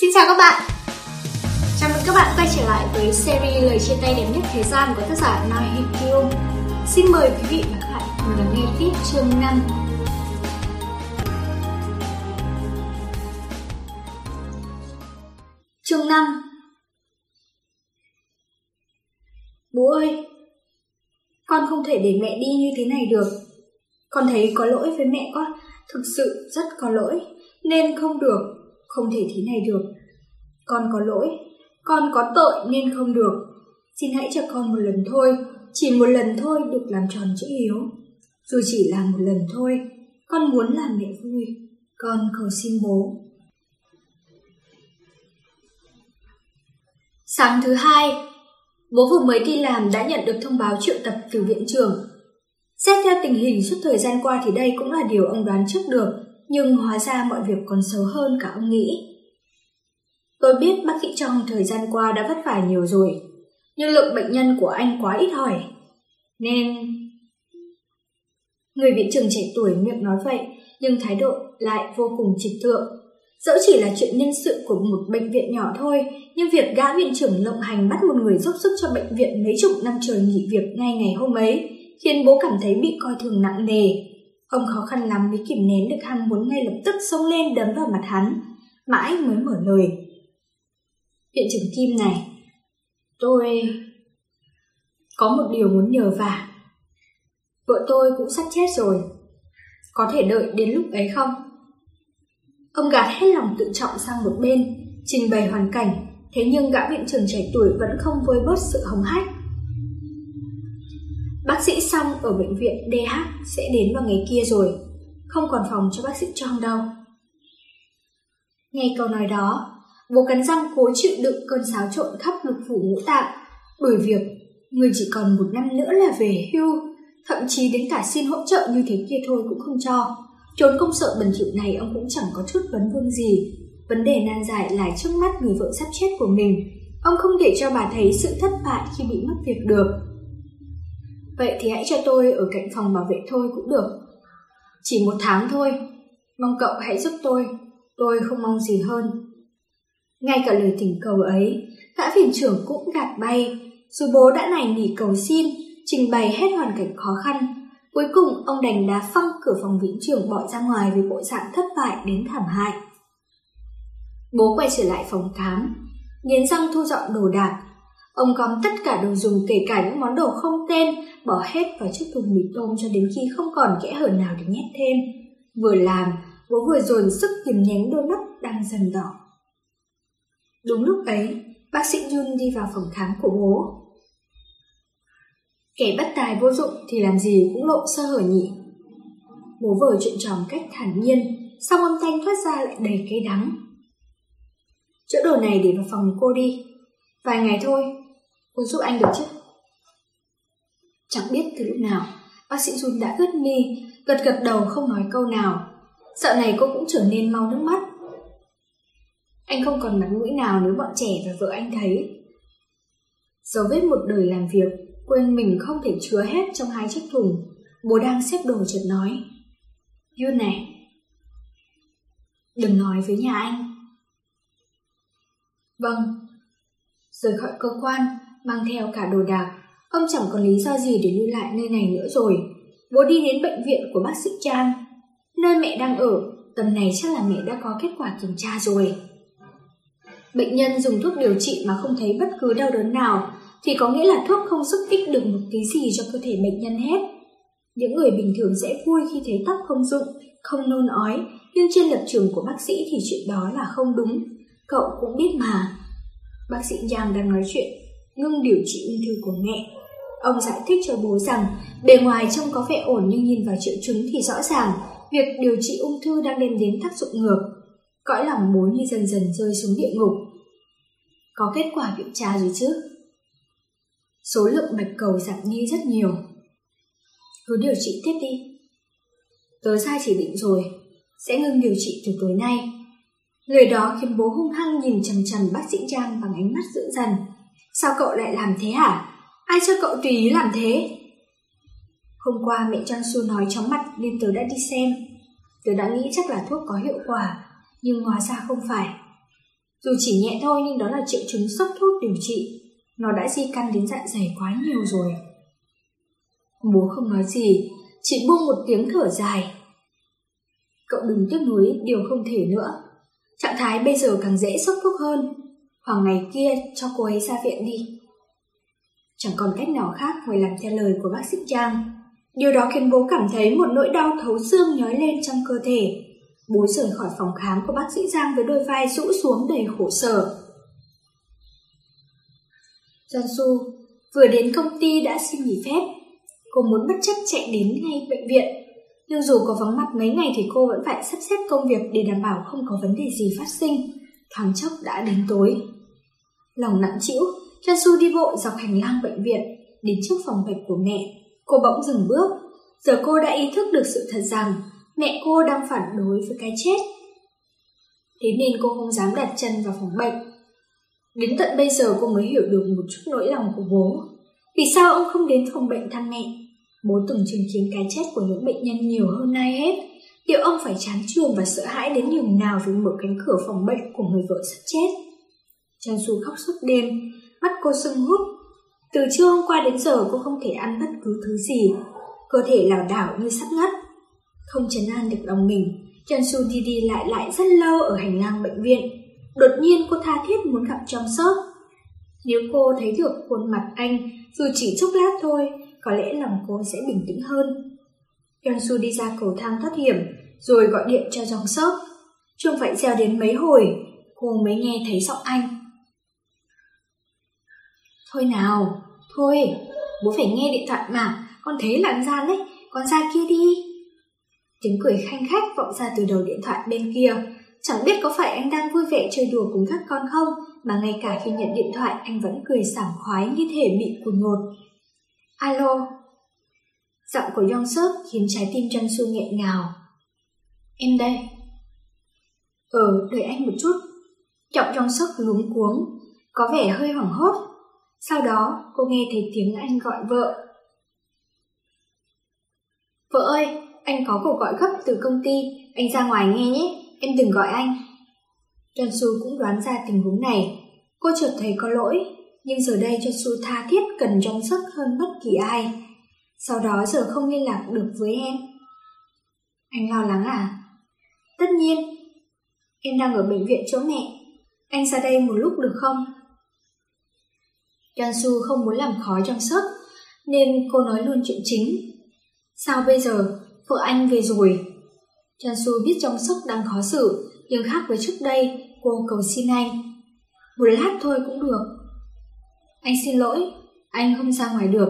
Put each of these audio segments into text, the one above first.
Xin chào các bạn. Chào mừng các bạn quay trở lại với series lời chia tay đẹp nhất thế gian của tác giả Noi Hee Kyung Xin mời quý vị và các bạn cùng lắng nghe tiếp chương 5 Chương 5 Bố ơi, Con không thể để mẹ đi như thế này được. Con thấy có lỗi với mẹ con Thực sự rất có lỗi, Nên không được. Không thể thế này được. Con có lỗi. Con có tội nên không được. Xin hãy cho con một lần thôi. Chỉ một lần thôi được làm tròn chữ hiếu Dù chỉ là một lần thôi Con muốn làm mẹ vui. Con cầu xin bố. Sáng thứ hai Bố vừa mới đi làm đã nhận được thông báo triệu tập từ viện trưởng. Xét theo tình hình suốt thời gian qua thì đây cũng là điều ông đoán trước được, nhưng hóa ra mọi việc còn xấu hơn cả ông nghĩ. Tôi biết bác sĩ trong thời gian qua đã vất vả nhiều rồi, nhưng lượng bệnh nhân của anh quá ít hỏi, nên... Người viện trưởng trẻ tuổi miệng nói vậy, nhưng thái độ lại vô cùng trịch thượng. Dẫu chỉ là chuyện nhân sự của một bệnh viện nhỏ thôi, nhưng việc gã viện trưởng lộng hành bắt một người giúp sức cho bệnh viện mấy chục năm trời nghỉ việc ngay ngày hôm ấy khiến bố cảm thấy bị coi thường nặng nề. Ông khó khăn lắm mới kìm nén được ham muốn ngay lập tức xông lên đấm vào mặt hắn, mãi mới mở lời. Viện trưởng Kim này, tôi có một điều muốn nhờ vả. Vợ tôi cũng sắp chết rồi, có thể đợi đến lúc ấy không? Ông gạt hết lòng tự trọng sang một bên, trình bày hoàn cảnh, thế nhưng gã viện trưởng trẻ tuổi vẫn không vơi bớt sự hống hách. Bác sĩ xong ở bệnh viện DH sẽ đến vào ngày kia rồi, không còn phòng cho bác sĩ trong đâu. Nghe câu nói đó, bố cắn răng cố chịu đựng cơn xáo trộn khắp lục phủ ngũ tạng, bởi việc người chỉ còn một năm nữa là về hưu, thậm chí đến cả xin hỗ trợ như thế kia thôi cũng không cho. Trốn công sợ bẩn thỉu này ông cũng chẳng có chút vấn vương gì. Vấn đề nan giải là trước mắt người vợ sắp chết của mình. Ông không để cho bà thấy sự thất bại khi bị mất việc được. Vậy thì hãy cho tôi ở cạnh phòng bảo vệ thôi cũng được. Chỉ một tháng thôi, mong cậu hãy giúp tôi, tôi không mong gì hơn. Ngay cả lời thỉnh cầu ấy, gã viện trưởng cũng gạt bay, dù bố đã nài nỉ cầu xin, trình bày hết hoàn cảnh khó khăn. Cuối cùng ông đành đá phăng cửa phòng viện trưởng bỏ ra ngoài vì bộ dạng thất bại đến thảm hại. Bố quay trở lại phòng khám, nghiến răng thu dọn đồ đạc. Ông gom tất cả đồ dùng kể cả những món đồ không tên bỏ hết vào chiếc thùng mì tôm cho đến khi không còn kẽ hở nào để nhét thêm. Vừa làm, bố vừa dồn sức tìm nhánh đôi mắt đang dần đỏ. Đúng lúc ấy, bác sĩ Jun đi vào phòng khám của bố. Kẻ bất tài vô dụng thì làm gì cũng lộ sơ hở nhỉ. Bố vờ chuyện trò cách thản nhiên, song âm thanh thoát ra lại đầy cay đắng. Chỗ đồ này để vào phòng cô đi. Vài ngày thôi, cô giúp anh được chứ? Chẳng biết từ lúc nào, bác sĩ Jun đã ướt mi, gật gật đầu không nói câu nào. Sợ này cô cũng trở nên mau nước mắt. Anh không còn mặt mũi nào nếu bọn trẻ và vợ anh thấy. Dấu vết một đời làm việc, quên mình không thể chứa hết trong hai chiếc thùng. Bố đang xếp đồ chợt nói. Yun này, đừng nói với nhà anh. Vâng. Rời khỏi cơ quan, mang theo cả đồ đạc, Ông chẳng còn lý do gì để lưu lại nơi này nữa rồi. Bố đi đến bệnh viện của bác sĩ Trang. Nơi mẹ đang ở, tầm này chắc là mẹ đã có kết quả kiểm tra rồi. Bệnh nhân dùng thuốc điều trị mà không thấy bất cứ đau đớn nào, thì có nghĩa là thuốc không xúc ích được một tí gì cho cơ thể bệnh nhân hết. Những người bình thường sẽ vui khi thấy tóc không dụng, không nôn ói, nhưng trên lập trường của bác sĩ thì chuyện đó là không đúng. Cậu cũng biết mà. Bác sĩ Giang đang nói chuyện, ngưng điều trị ung thư của mẹ. Ông giải thích cho bố rằng bề ngoài trông có vẻ ổn nhưng nhìn vào triệu chứng thì rõ ràng việc điều trị ung thư đang đem đến tác dụng ngược. Cõi lòng bố như dần dần rơi xuống địa ngục. Có kết quả kiểm tra rồi chứ? Số lượng bạch cầu giảm đi rất nhiều. Cứ điều trị tiếp đi. Tớ sai chỉ định rồi, sẽ ngưng điều trị từ tối nay. Người đó khiến bố hung hăng nhìn chằm chằm bác sĩ Trang bằng ánh mắt dữ dằn. Sao cậu lại làm thế hả? Ai cho cậu tùy ý làm thế? Hôm qua mẹ Trang Su nói chóng mặt nên tớ đã đi xem. Tớ đã nghĩ chắc là thuốc có hiệu quả, nhưng hóa ra không phải. Dù chỉ nhẹ thôi nhưng đó là triệu chứng sốc thuốc điều trị. Nó đã di căn đến dạ dày quá nhiều rồi. Bố không nói gì, chỉ buông một tiếng thở dài. Cậu đừng tiếc nuối điều không thể nữa. Trạng thái bây giờ càng dễ sốc thuốc hơn. Hoặc ngày kia cho cô ấy ra viện đi. Chẳng còn cách nào khác ngoài làm theo lời của bác sĩ Trang. Điều đó khiến bố cảm thấy một nỗi đau thấu xương nhói lên trong cơ thể. Bố rời khỏi phòng khám của bác sĩ Giang với đôi vai rũ xuống đầy khổ sở. Jansu vừa đến công ty đã xin nghỉ phép. Cô muốn bất chấp chạy đến ngay bệnh viện. Nhưng dù có vắng mặt mấy ngày thì cô vẫn phải sắp xếp công việc để đảm bảo không có vấn đề gì phát sinh. Thoáng chốc đã đến tối. Lòng nặng trĩu, Jansu đi bộ dọc hành lang bệnh viện, đến trước phòng bệnh của mẹ. Cô bỗng dừng bước. Giờ cô đã ý thức được sự thật rằng mẹ cô đang phản đối với cái chết. Thế nên cô không dám đặt chân vào phòng bệnh. Đến tận bây giờ cô mới hiểu được một chút nỗi lòng của bố. Vì sao ông không đến phòng bệnh thăm mẹ? Bố từng chứng kiến cái chết của những bệnh nhân nhiều hơn ai hết. Liệu ông phải chán trường và sợ hãi đến nhường nào với mở cánh cửa phòng bệnh của người vợ sắp chết? Trang Su khóc suốt đêm, mắt cô sưng hút. Từ trưa hôm qua đến giờ cô không thể ăn bất cứ thứ gì. Cơ thể lảo đảo như sắp ngất. Không chấn an được lòng mình, Trang Su đi đi lại lại rất lâu ở hành lang bệnh viện. Đột nhiên cô tha thiết muốn gặp trong sớp. Nếu cô thấy được khuôn mặt anh, dù chỉ chốc lát thôi, có lẽ lòng cô sẽ bình tĩnh hơn. Yeon Su đi ra cầu thang thoát hiểm, rồi gọi điện cho dòng sớp. Chuông phải reo đến mấy hồi, cô mới nghe thấy giọng anh. Thôi nào, thôi, bố phải nghe điện thoại mà, con thấy là anh gian đấy, con ra kia đi. Tiếng cười khanh khách vọng ra từ đầu điện thoại bên kia, chẳng biết có phải anh đang vui vẻ chơi đùa cùng các con không, mà ngay cả khi nhận điện thoại anh vẫn cười sảng khoái như thể bị cuồng ngột. Alo. Giọng của Yong Suk khiến trái tim Jang Su nghẹn ngào. Em đây. Ờ, đợi anh một chút. Giọng Yong Suk luống cuống, có vẻ hơi hoảng hốt. Sau đó, cô nghe thấy tiếng anh gọi vợ. Vợ ơi, anh có cuộc gọi gấp từ công ty, anh ra ngoài nghe nhé, em đừng gọi anh. John Su cũng đoán ra tình huống này. Cô chợt thấy có lỗi, nhưng giờ đây John Su tha thiết cần trong sức hơn bất kỳ ai. Sau đó giờ không liên lạc được với em. Anh lo lắng à? Tất nhiên. Em đang ở bệnh viện chỗ mẹ. Anh ra đây một lúc được không? John Su không muốn làm khó trong sức, nên cô nói luôn chuyện chính. Sao bây giờ? Vợ anh về rồi. John Su biết trong sức đang khó xử, nhưng khác với trước đây, cô cầu xin anh. Một lát thôi cũng được. Anh xin lỗi, anh không ra ngoài được.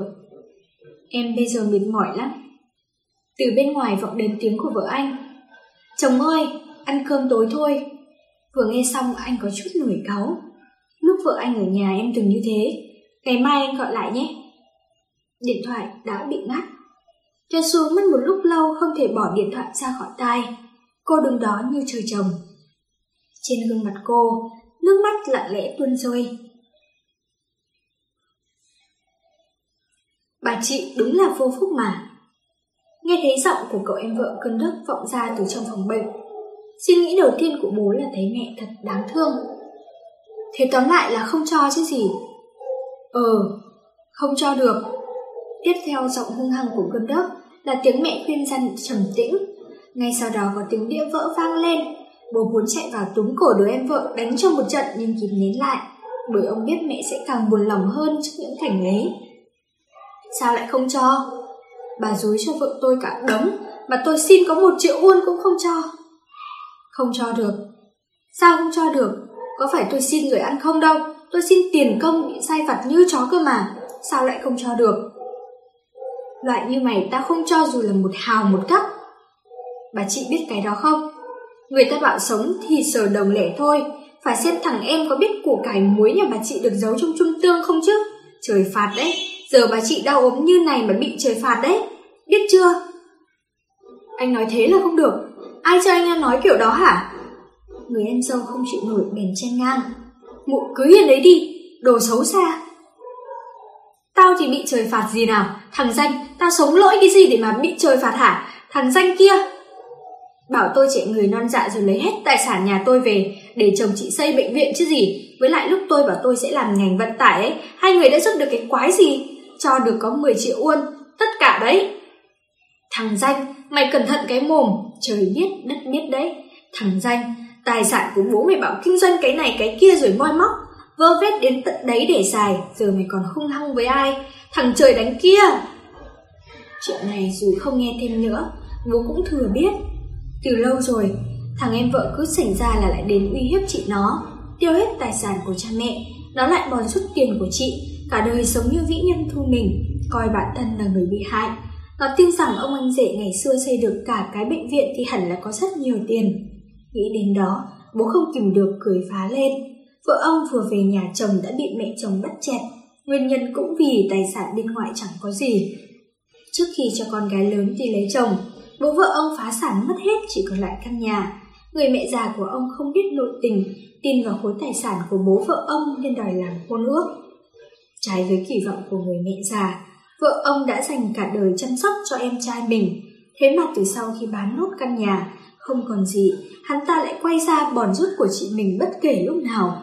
Em bây giờ mệt mỏi lắm. Từ bên ngoài vọng đến tiếng của vợ anh. Chồng ơi, ăn cơm tối thôi. Vừa nghe xong anh có chút nổi cáu. Lúc vợ anh ở nhà em từng như thế. Ngày mai anh gọi lại nhé. Điện thoại đã bị ngắt. Cho xuống mất một lúc lâu không thể bỏ điện thoại ra khỏi tai. Cô đứng đó như trời trồng. Trên gương mặt cô, nước mắt lặng lẽ tuôn rơi. Bà chị đúng là vô phúc mà. Nghe thấy giọng của cậu em vợ cơn đức vọng ra từ trong phòng bệnh. Suy nghĩ đầu tiên của bố là thấy mẹ thật đáng thương. Thế tóm lại là không cho chứ gì. Ờ, không cho được. Tiếp theo giọng hung hăng của cơn đốc là tiếng mẹ khuyên răn trầm tĩnh. Ngay sau đó có tiếng đĩa vỡ vang lên. Bố muốn chạy vào túm cổ đứa em vợ đánh cho một trận nhưng kịp nén lại. Bởi ông biết mẹ sẽ càng buồn lòng hơn trước những cảnh ấy. Sao lại không cho? Bà dối cho vợ tôi cả đống mà tôi xin có một triệu won cũng không cho. Không cho được. Sao không cho được? Có phải tôi xin người ăn không đâu. Tôi xin tiền công bị sai vặt như chó cơ mà. Sao lại không cho được? Loại như mày ta không cho dù là một hào một cấp. Bà chị biết cái đó không? Người ta bảo sống thì sờ đồng lẻ thôi. Phải xem thằng em có biết củ cải muối nhà bà chị được giấu trong trung tương không chứ? Trời phạt đấy, giờ bà chị đau ốm như này mà bị trời phạt đấy. Biết chưa? Anh nói thế là không được. Ai cho anh nói kiểu đó hả? Người em dâu không chịu nổi bèn chen ngang. Mụ cứ yên đấy đi, đồ xấu xa. Tao thì bị trời phạt gì nào? Thằng danh, tao sống lỗi cái gì để mà bị trời phạt hả? Thằng danh kia. Bảo tôi chạy người non dạ rồi lấy hết tài sản nhà tôi về, để chồng chị xây bệnh viện chứ gì. Với lại lúc tôi bảo tôi sẽ làm ngành vận tải ấy, hai người đã giúp được cái quái gì? Cho được có 10 triệu won, tất cả đấy. Thằng danh, mày cẩn thận cái mồm, trời biết, đất biết đấy. Thằng danh, tài sản của bố mày bảo kinh doanh cái này cái kia rồi moi móc, vơ vét đến tận đấy để xài, giờ mày còn hung hăng với ai? Thằng trời đánh kia. Chuyện này dù không nghe thêm nữa, bố cũng thừa biết. Từ lâu rồi, thằng em vợ cứ xảy ra là lại đến uy hiếp chị nó, tiêu hết tài sản của cha mẹ, nó lại bòn rút tiền của chị, cả đời sống như vĩ nhân thu mình, coi bản thân là người bị hại. Nó tin rằng ông anh rể ngày xưa xây được cả cái bệnh viện thì hẳn là có rất nhiều tiền. Nghĩ đến đó, bố không kìm được cười phá lên. Vợ ông vừa về nhà chồng đã bị mẹ chồng bắt chẹt. Nguyên nhân cũng vì tài sản bên ngoài chẳng có gì. Trước khi cho con gái lớn đi lấy chồng, bố vợ ông phá sản mất hết chỉ còn lại căn nhà. Người mẹ già của ông không biết nội tình, tin vào khối tài sản của bố vợ ông nên đòi làm hôn ước. Trái với kỳ vọng của người mẹ già, vợ ông đã dành cả đời chăm sóc cho em trai mình. Thế mà từ sau khi bán nốt căn nhà, không còn gì, hắn ta lại quay ra bòn rút của chị mình bất kể lúc nào.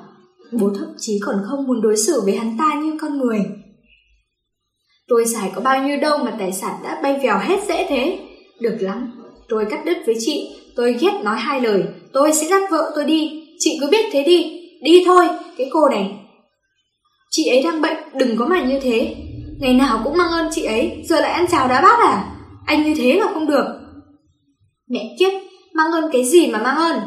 Bố thậm chí còn không muốn đối xử với hắn ta như con người. Tôi xài có bao nhiêu đâu mà tài sản đã bay vèo hết dễ thế. Được lắm, tôi cắt đứt với chị, tôi ghét nói hai lời, tôi sẽ dắt vợ tôi đi, chị cứ biết thế đi, đi thôi, cái cô này. Chị ấy đang bệnh, đừng có mà như thế. Ngày nào cũng mang ơn chị ấy, giờ lại ăn chào đá bát à? Anh như thế là không được. Mẹ kiếp, mang ơn cái gì mà mang ơn?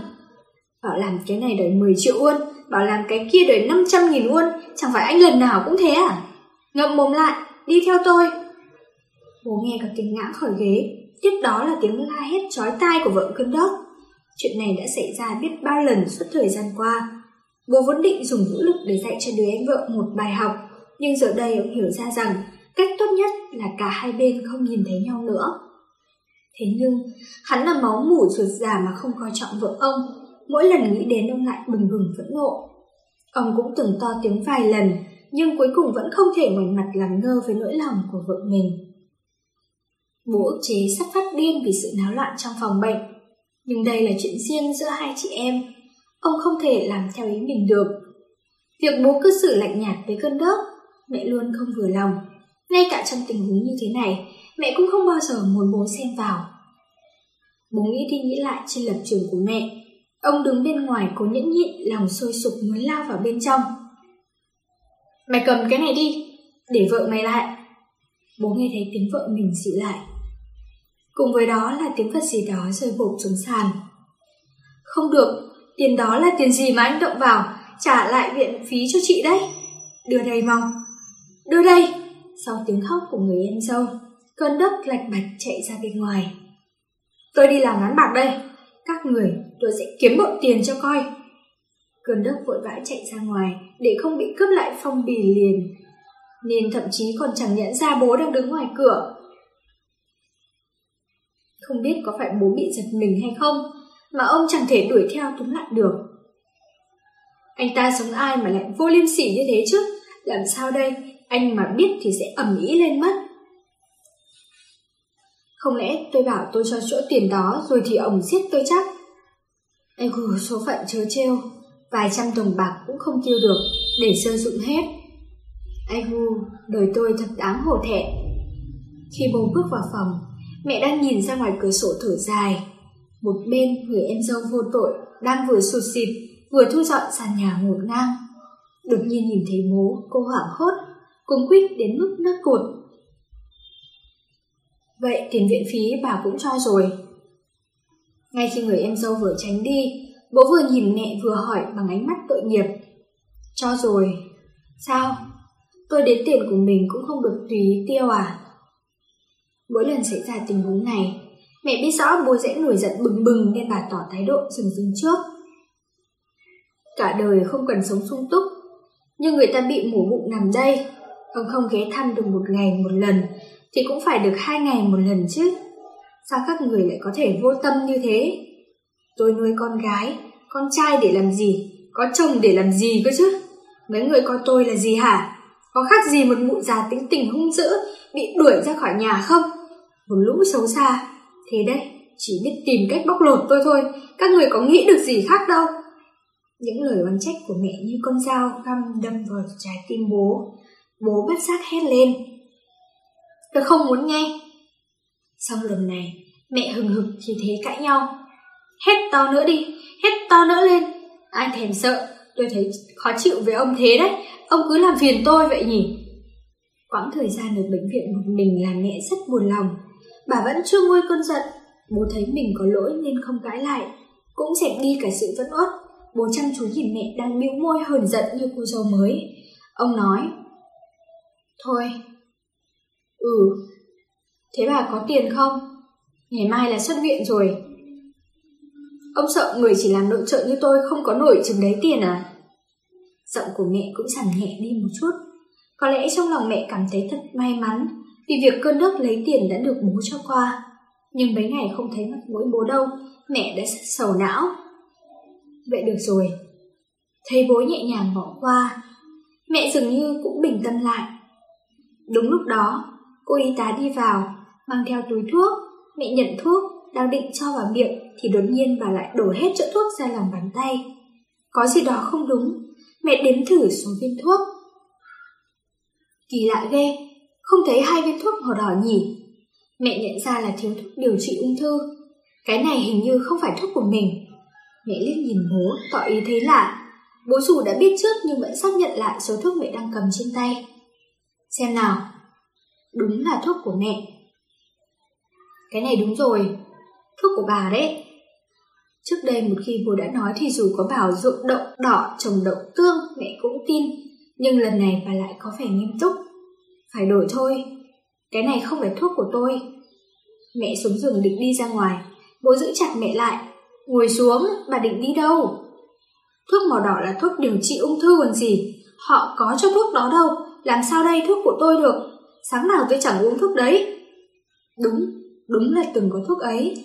Bảo làm cái này đòi 10 triệu won, bảo làm cái kia đòi 500 nghìn won, chẳng phải anh lần nào cũng thế à? Ngậm mồm lại, đi theo tôi. Bố nghe cả tiếng ngã khỏi ghế, tiếp đó là tiếng la hét chói tai của vợ cơn đốc. Chuyện này đã xảy ra biết bao lần suốt thời gian qua. Bố vốn định dùng vũ lực để dạy cho đứa em vợ một bài học, nhưng giờ đây ông hiểu ra rằng cách tốt nhất là cả hai bên không nhìn thấy nhau nữa. Thế nhưng, hắn là máu mủ ruột già mà không coi trọng vợ ông, mỗi lần nghĩ đến ông lại bừng bừng phẫn nộ. Ông cũng từng to tiếng vài lần, nhưng cuối cùng vẫn không thể ngoảnh mặt làm ngơ với nỗi lòng của vợ mình. Bố ức chế sắp phát điên vì sự náo loạn trong phòng bệnh. Nhưng đây là chuyện riêng giữa hai chị em. Ông không thể làm theo ý mình được. Việc bố cư xử lạnh nhạt với cơn đớp, mẹ luôn không vừa lòng. Ngay cả trong tình huống như thế này, mẹ cũng không bao giờ muốn bố xem vào. Bố nghĩ đi nghĩ lại trên lập trường của mẹ. Ông đứng bên ngoài cố nhẫn nhịn lòng sôi sục muốn lao vào bên trong. Mày cầm cái này đi, để vợ mày lại. Bố nghe thấy tiếng vợ mình dịu lại. Cùng với đó là tiếng vật gì đó rơi bột xuống sàn. Không được, tiền đó là tiền gì mà anh động vào, trả lại viện phí cho chị đấy. Đưa đây mong. Đưa đây. Sau tiếng khóc của người em dâu, cơn đất lạch bạch chạy ra bên ngoài. Tôi đi làm bán bạc đây. Các người, tôi sẽ kiếm bộ tiền cho coi. Cơn đất vội vã chạy ra ngoài để không bị cướp lại phong bì liền. Nên thậm chí còn chẳng nhận ra bố đang đứng ngoài cửa. Không biết có phải bố bị giật mình hay không, mà ông chẳng thể đuổi theo túm lại được. Anh ta sống ai mà lại vô liêm sỉ như thế chứ? Làm sao đây? Anh mà biết thì sẽ ẩm ĩ lên mất. Không lẽ tôi bảo tôi cho chỗ tiền đó rồi thì ông giết tôi chắc? Ây gù, số phận chớ trêu, vài trăm đồng bạc cũng không tiêu được, để sơ dụng hết. Ây gu đời tôi thật đáng hổ thẹn. Khi bố bước vào phòng, mẹ đang nhìn ra ngoài cửa sổ thở dài. Một bên người em dâu vô tội đang vừa sụt xịt vừa thu dọn sàn nhà ngổn ngang. Đột nhiên nhìn thấy bố, cô hoảng hốt, cùng quýt đến mức nước cột. Vậy tiền viện phí bà cũng cho rồi. Ngay khi người em dâu vừa tránh đi, bố vừa nhìn mẹ vừa hỏi bằng ánh mắt tội nghiệp. Cho rồi. Sao? Tôi đến tiền của mình cũng không được tùy tiêu à? Mỗi lần xảy ra tình huống này, mẹ biết rõ bố dễ nổi giận bừng bừng nên bà tỏ thái độ dừng dừng trước. Cả đời không cần sống sung túc, nhưng người ta bị mổ bụng nằm đây, còn không ghé thăm được một ngày một lần thì cũng phải được hai ngày một lần chứ. Sao các người lại có thể vô tâm như thế? Tôi nuôi con gái, con trai để làm gì? Có chồng để làm gì cơ chứ? Mấy người coi tôi là gì hả? Có khác gì một mụ già tính tình hung dữ bị đuổi ra khỏi nhà không? Một lũ xấu xa. Thế đấy, chỉ biết tìm cách bóc lột tôi thôi. Các người có nghĩ được gì khác đâu. Những lời oán trách của mẹ như con dao găm đâm vào trái tim bố. Bố bất giác hét lên. Tôi không muốn nghe. Xong lần này, mẹ hừng hực thì thế cãi nhau. hết to nữa đi, hết to nữa lên. Ai thèm sợ, tôi thấy khó chịu với ông thế đấy. Ông cứ làm phiền tôi vậy nhỉ? Quãng thời gian ở bệnh viện một mình làm mẹ rất buồn lòng. Bà vẫn chưa nguôi cơn giận. Bố thấy mình có lỗi nên không cãi lại. Cũng dẹp đi cả sự vẫn uất. Bố chăm chú nhìn mẹ đang bĩu môi hờn giận như cô dâu mới. Ông nói. Thôi. Ừ. Thế bà có tiền không? Ngày mai là xuất viện rồi. Ông sợ người chỉ làm nội trợ như tôi không có nổi chừng đấy tiền à? Giọng của mẹ cũng giảm nhẹ đi một chút. Có lẽ trong lòng mẹ cảm thấy thật may mắn vì việc cơn nước lấy tiền đã được bố cho qua. Nhưng mấy ngày không thấy mặt mũi bố đâu, mẹ đã sầu não. Vậy được rồi. Thấy bố nhẹ nhàng bỏ qua, mẹ dường như cũng bình tâm lại. Đúng lúc đó, cô y tá đi vào, mang theo túi thuốc. Mẹ nhận thuốc, đang định cho vào miệng thì đột nhiên bà lại đổ hết chỗ thuốc ra lòng bàn tay. Có gì đó không đúng, mẹ đếm thử số viên thuốc. Kỳ lạ ghê, không thấy hai viên thuốc màu đỏ nhỉ? Mẹ nhận ra là thiếu thuốc điều trị ung thư. Cái này hình như không phải thuốc của mình. Mẹ liếc nhìn bố, tỏ ý thấy lạ. Bố dù đã biết trước nhưng vẫn xác nhận lại số thuốc mẹ đang cầm trên tay. Xem nào. Đúng là thuốc của mẹ. Cái này đúng rồi. Thuốc của bà đấy. Trước đây một khi bố đã nói thì dù có bảo ruộng đậu đỏ trồng đậu tương mẹ cũng tin. Nhưng lần này bà lại có vẻ nghiêm túc. Phải đổi thôi. Cái này không phải thuốc của tôi. Mẹ xuống giường định đi ra ngoài. Bố giữ chặt mẹ lại. Ngồi xuống, bà định đi đâu? Thuốc màu đỏ là thuốc điều trị ung thư còn gì. Họ có cho thuốc đó đâu. Làm sao đây thuốc của tôi được? Sáng nào tôi chẳng uống thuốc đấy. Đúng, đúng là từng có thuốc ấy.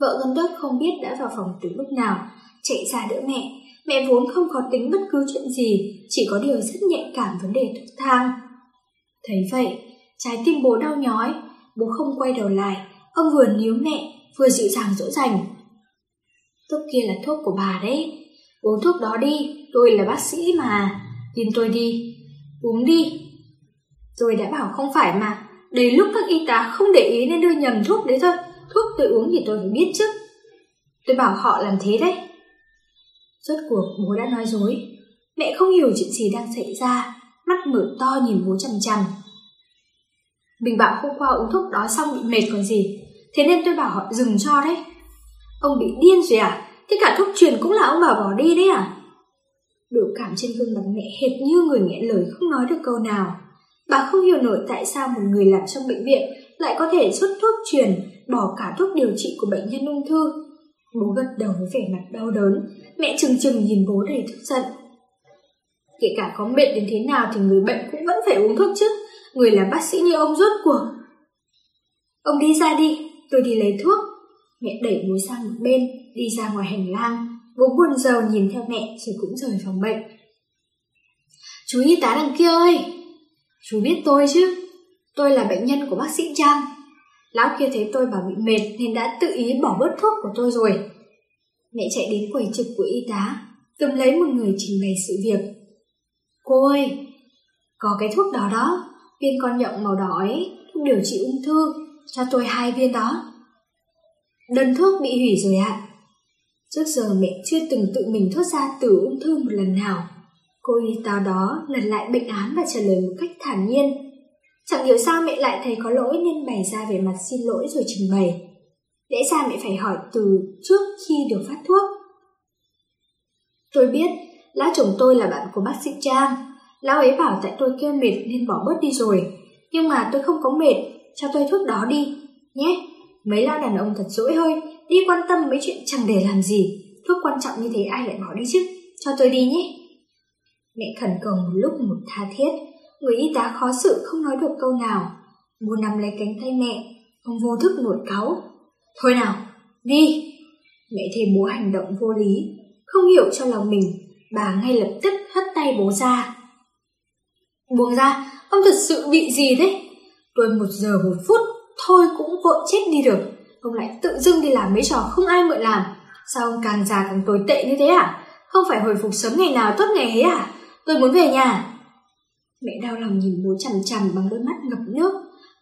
Vợ Ngân Đức không biết đã vào phòng từ lúc nào, chạy ra đỡ mẹ. Mẹ vốn không có tính bất cứ chuyện gì, chỉ có điều rất nhạy cảm vấn đề thuốc thang. Thấy vậy, trái tim bố đau nhói, bố không quay đầu lại, ông vừa níu mẹ, vừa dịu dàng dỗ dành. Thuốc kia là thuốc của bà đấy, uống thuốc đó đi, tôi là bác sĩ mà, tin tôi đi, uống đi. Tôi đã bảo không phải mà, đến lúc các y tá không để ý nên đưa nhầm thuốc đấy thôi, thuốc tôi uống thì tôi phải biết chứ. Tôi bảo họ làm thế đấy. Rốt cuộc bố đã nói dối, mẹ không hiểu chuyện gì đang xảy ra, mắt mở to nhìn bố chằm chằm. Mình bảo hôm qua uống thuốc đó xong bị mệt còn gì, thế nên tôi bảo họ dừng cho đấy. Ông bị điên rồi à? Thế cả thuốc truyền cũng là ông bảo bỏ đi đấy à? Biểu cảm trên gương mặt mẹ hệt như người nghẹn lời không nói được câu nào. Bà không hiểu nổi tại sao một người làm trong bệnh viện lại có thể xuất thuốc truyền, bỏ cả thuốc điều trị của bệnh nhân ung thư. Bố gật đầu với vẻ mặt đau đớn, mẹ chừng chừng nhìn bố đầy tức giận. Kể cả có mệt đến thế nào thì người bệnh cũng vẫn phải uống thuốc chứ, người làm bác sĩ như ông rốt cuộc. Ông đi ra đi, tôi đi lấy thuốc. Mẹ đẩy bố sang một bên, đi ra ngoài hành lang. Bố buồn rầu nhìn theo mẹ rồi cũng rời phòng bệnh. Chú y tá đằng kia ơi! Chú biết tôi chứ, tôi là bệnh nhân của bác sĩ Trang. Lão kia thấy tôi bảo bị mệt nên đã tự ý bỏ bớt thuốc của tôi rồi. Mẹ chạy đến quầy trực của y tá, cầm lấy một người trình bày sự việc. Cô ơi, có cái thuốc đó đó, viên con nhộng màu đỏ ấy, thuốc điều trị ung thư, cho tôi hai viên đó. Đơn thuốc bị hủy rồi ạ. Trước giờ mẹ chưa từng tự mình thoát ra từ ung thư một lần nào. Cô y tá đó lần lại bệnh án và trả lời một cách thản nhiên. Chẳng hiểu sao mẹ lại thấy có lỗi nên bày ra về mặt xin lỗi rồi trình bày. Lẽ ra mẹ phải hỏi từ trước khi được phát thuốc. Tôi biết, lão chồng tôi là bạn của bác sĩ Trang. Lão ấy bảo tại tôi kêu mệt nên bỏ bớt đi rồi. Nhưng mà tôi không có mệt, cho tôi thuốc đó đi, nhé. Mấy lão đàn ông thật dỗi hơi, đi quan tâm mấy chuyện chẳng để làm gì. Thuốc quan trọng như thế ai lại bỏ đi chứ, cho tôi đi nhé. Mẹ khẩn cầu một lúc một tha thiết, người y tá khó xử không nói được câu nào. Bố nằm lấy cánh tay mẹ, ông vô thức nổi cáu. Thôi nào, đi! Mẹ thấy bố hành động vô lý, không hiểu cho lòng mình, bà ngay lập tức hất tay bố ra. Buông ra, ông thật sự bị gì thế? Tôi một giờ một phút, thôi cũng vội chết đi được. Ông lại tự dưng đi làm mấy trò không ai mượn làm. Sao ông càng già càng tồi tệ như thế à? không phải hồi phục sớm ngày nào tốt ngày ấy à? Tôi muốn về nhà. Mẹ đau lòng nhìn bố chằm chằm bằng đôi mắt ngập nước.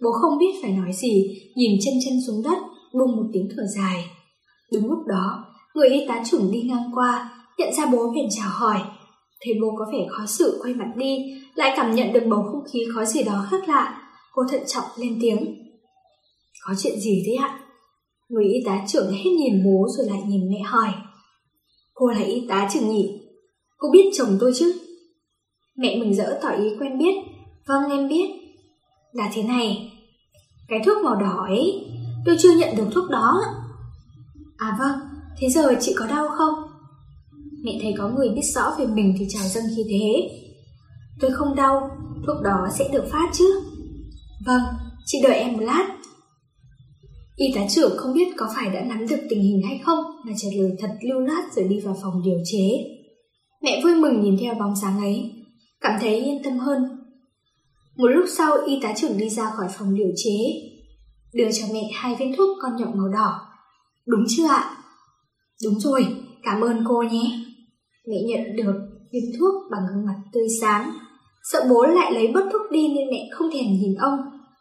Bố không biết phải nói gì, nhìn chân chân xuống đất, buông một tiếng thở dài. Đúng lúc đó, người y tá trưởng đi ngang qua, nhận ra bố bèn chào hỏi. Thấy bố có vẻ khó xử quay mặt đi, lại cảm nhận được bầu không khí khó gì đó khác lạ. Cô thận trọng lên tiếng. Có chuyện gì thế ạ? Người y tá trưởng hết nhìn bố rồi lại nhìn mẹ hỏi. Cô là y tá trưởng nhỉ? Cô biết chồng tôi chứ? Mẹ mừng rỡ tỏ ý quen biết. Vâng em biết. Là thế này. Cái thuốc màu đỏ ấy, tôi chưa nhận được thuốc đó. À vâng, thế giờ chị có đau không? Mẹ thấy có người biết rõ về mình thì trào dâng khi thế. Tôi không đau, thuốc đó sẽ được phát chứ? Vâng, chị đợi em một lát. Y tá trưởng không biết có phải đã nắm được tình hình hay không mà trả lời thật lưu loát rồi đi vào phòng điều chế. Mẹ vui mừng nhìn theo bóng dáng ấy, cảm thấy yên tâm hơn. Một lúc sau y tá trưởng đi ra khỏi phòng điều chế, đưa cho mẹ hai viên thuốc con nhộng màu đỏ. Đúng chưa ạ? Đúng rồi, cảm ơn cô nhé. Mẹ nhận được viên thuốc bằng gương mặt tươi sáng. Sợ bố lại lấy bớt thuốc đi nên mẹ không thèm nhìn ông,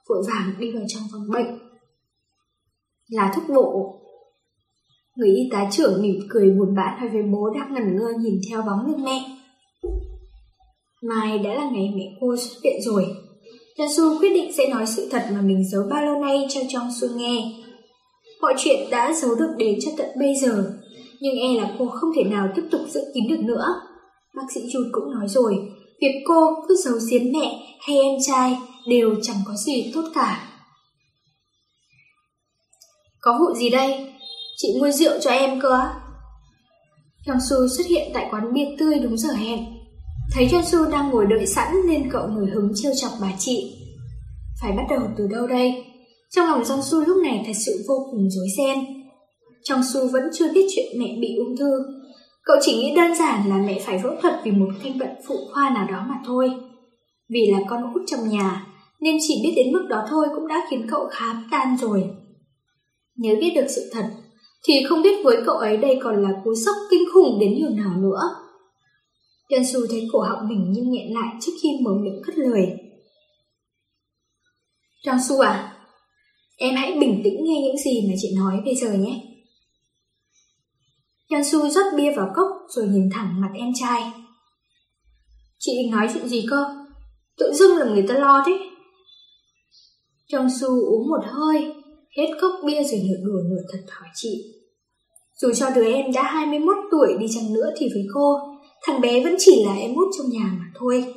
vội vàng đi vào trong phòng bệnh là thuốc bộ. Người y tá trưởng mỉm cười buồn bã nói với bố đang ngẩn ngơ nhìn theo bóng lưng mẹ. Mai đã là ngày mẹ cô xuất viện rồi. Su quyết định sẽ nói sự thật mà mình giấu bao lâu nay cho Jong Su nghe. Mọi chuyện đã giấu được đến cho tận bây giờ, nhưng e là cô không thể nào tiếp tục giữ kín được nữa. Bác sĩ Jude cũng nói rồi, việc cô cứ giấu giếm mẹ hay em trai đều chẳng có gì tốt cả. Có vụ gì đây? Chị mua rượu cho em cơ á? Hyun Su xuất hiện tại quán bia tươi đúng giờ hẹn. Thấy Hyun Su đang ngồi đợi sẵn nên cậu nổi hứng trêu chọc bà chị. Phải bắt đầu từ đâu đây? Trong lòng Jong Su lúc này thật sự vô cùng rối ren. Trong Su vẫn chưa biết chuyện mẹ bị ung thư. Cậu chỉ nghĩ đơn giản là mẹ phải phẫu thuật vì một căn bệnh phụ khoa nào đó mà thôi. Vì là con út trong nhà, nên chỉ biết đến mức đó thôi cũng đã khiến cậu khá tan rồi. Nếu biết được sự thật, thì không biết với cậu ấy đây còn là cú sốc kinh khủng đến nhường nào nữa. Tiên Su thấy cổ họng mình như nghẹn lại trước khi mở miệng cất lời. Trang Su à, em hãy bình tĩnh nghe những gì mà chị nói bây giờ nhé. Trang Su rót bia vào cốc rồi nhìn thẳng mặt em trai. Chị định nói chuyện gì cơ? Tự dưng là người ta lo thế. Trang su uống một hơi hết cốc bia rồi nửa đùa nửa thật hỏi chị. Dù cho đứa em đã 21 tuổi đi chăng nữa thì với cô, thằng bé vẫn chỉ là em út trong nhà mà thôi.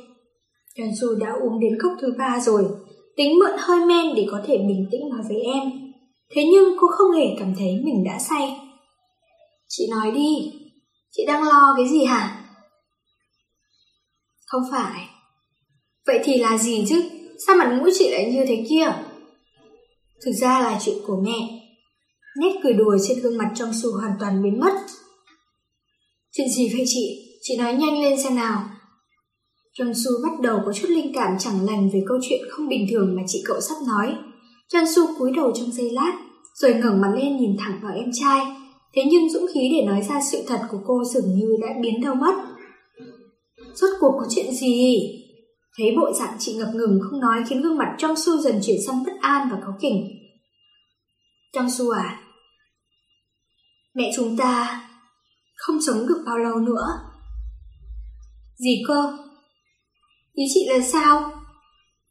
Trần Su đã uống đến cốc thứ ba rồi, tính mượn hơi men để có thể bình tĩnh nói với em. Thế nhưng cô không hề cảm thấy mình đã say. Chị nói đi, chị đang lo cái gì hả? Không phải. Vậy thì là gì chứ? Sao mặt mũi chị lại như thế kia? Thực ra là chuyện của mẹ. Nét cười đùa trên gương mặt trong su hoàn toàn biến mất. Chuyện gì vậy chị? Chị nói nhanh lên xem nào. Trong su bắt đầu có chút linh cảm chẳng lành về câu chuyện không bình thường mà chị cậu sắp nói. John Su cúi đầu trong giây lát, rồi ngẩng mặt lên nhìn thẳng vào em trai. Thế nhưng dũng khí để nói ra sự thật của cô dường như đã biến đâu mất. Rốt cuộc có chuyện gì? Thấy bộ dạng chị ngập ngừng không nói khiến gương mặt trong su dần chuyển sang bất an và cáu kỉnh. Trong su à, mẹ chúng ta không sống được bao lâu nữa. Gì cơ? Ý chị là sao?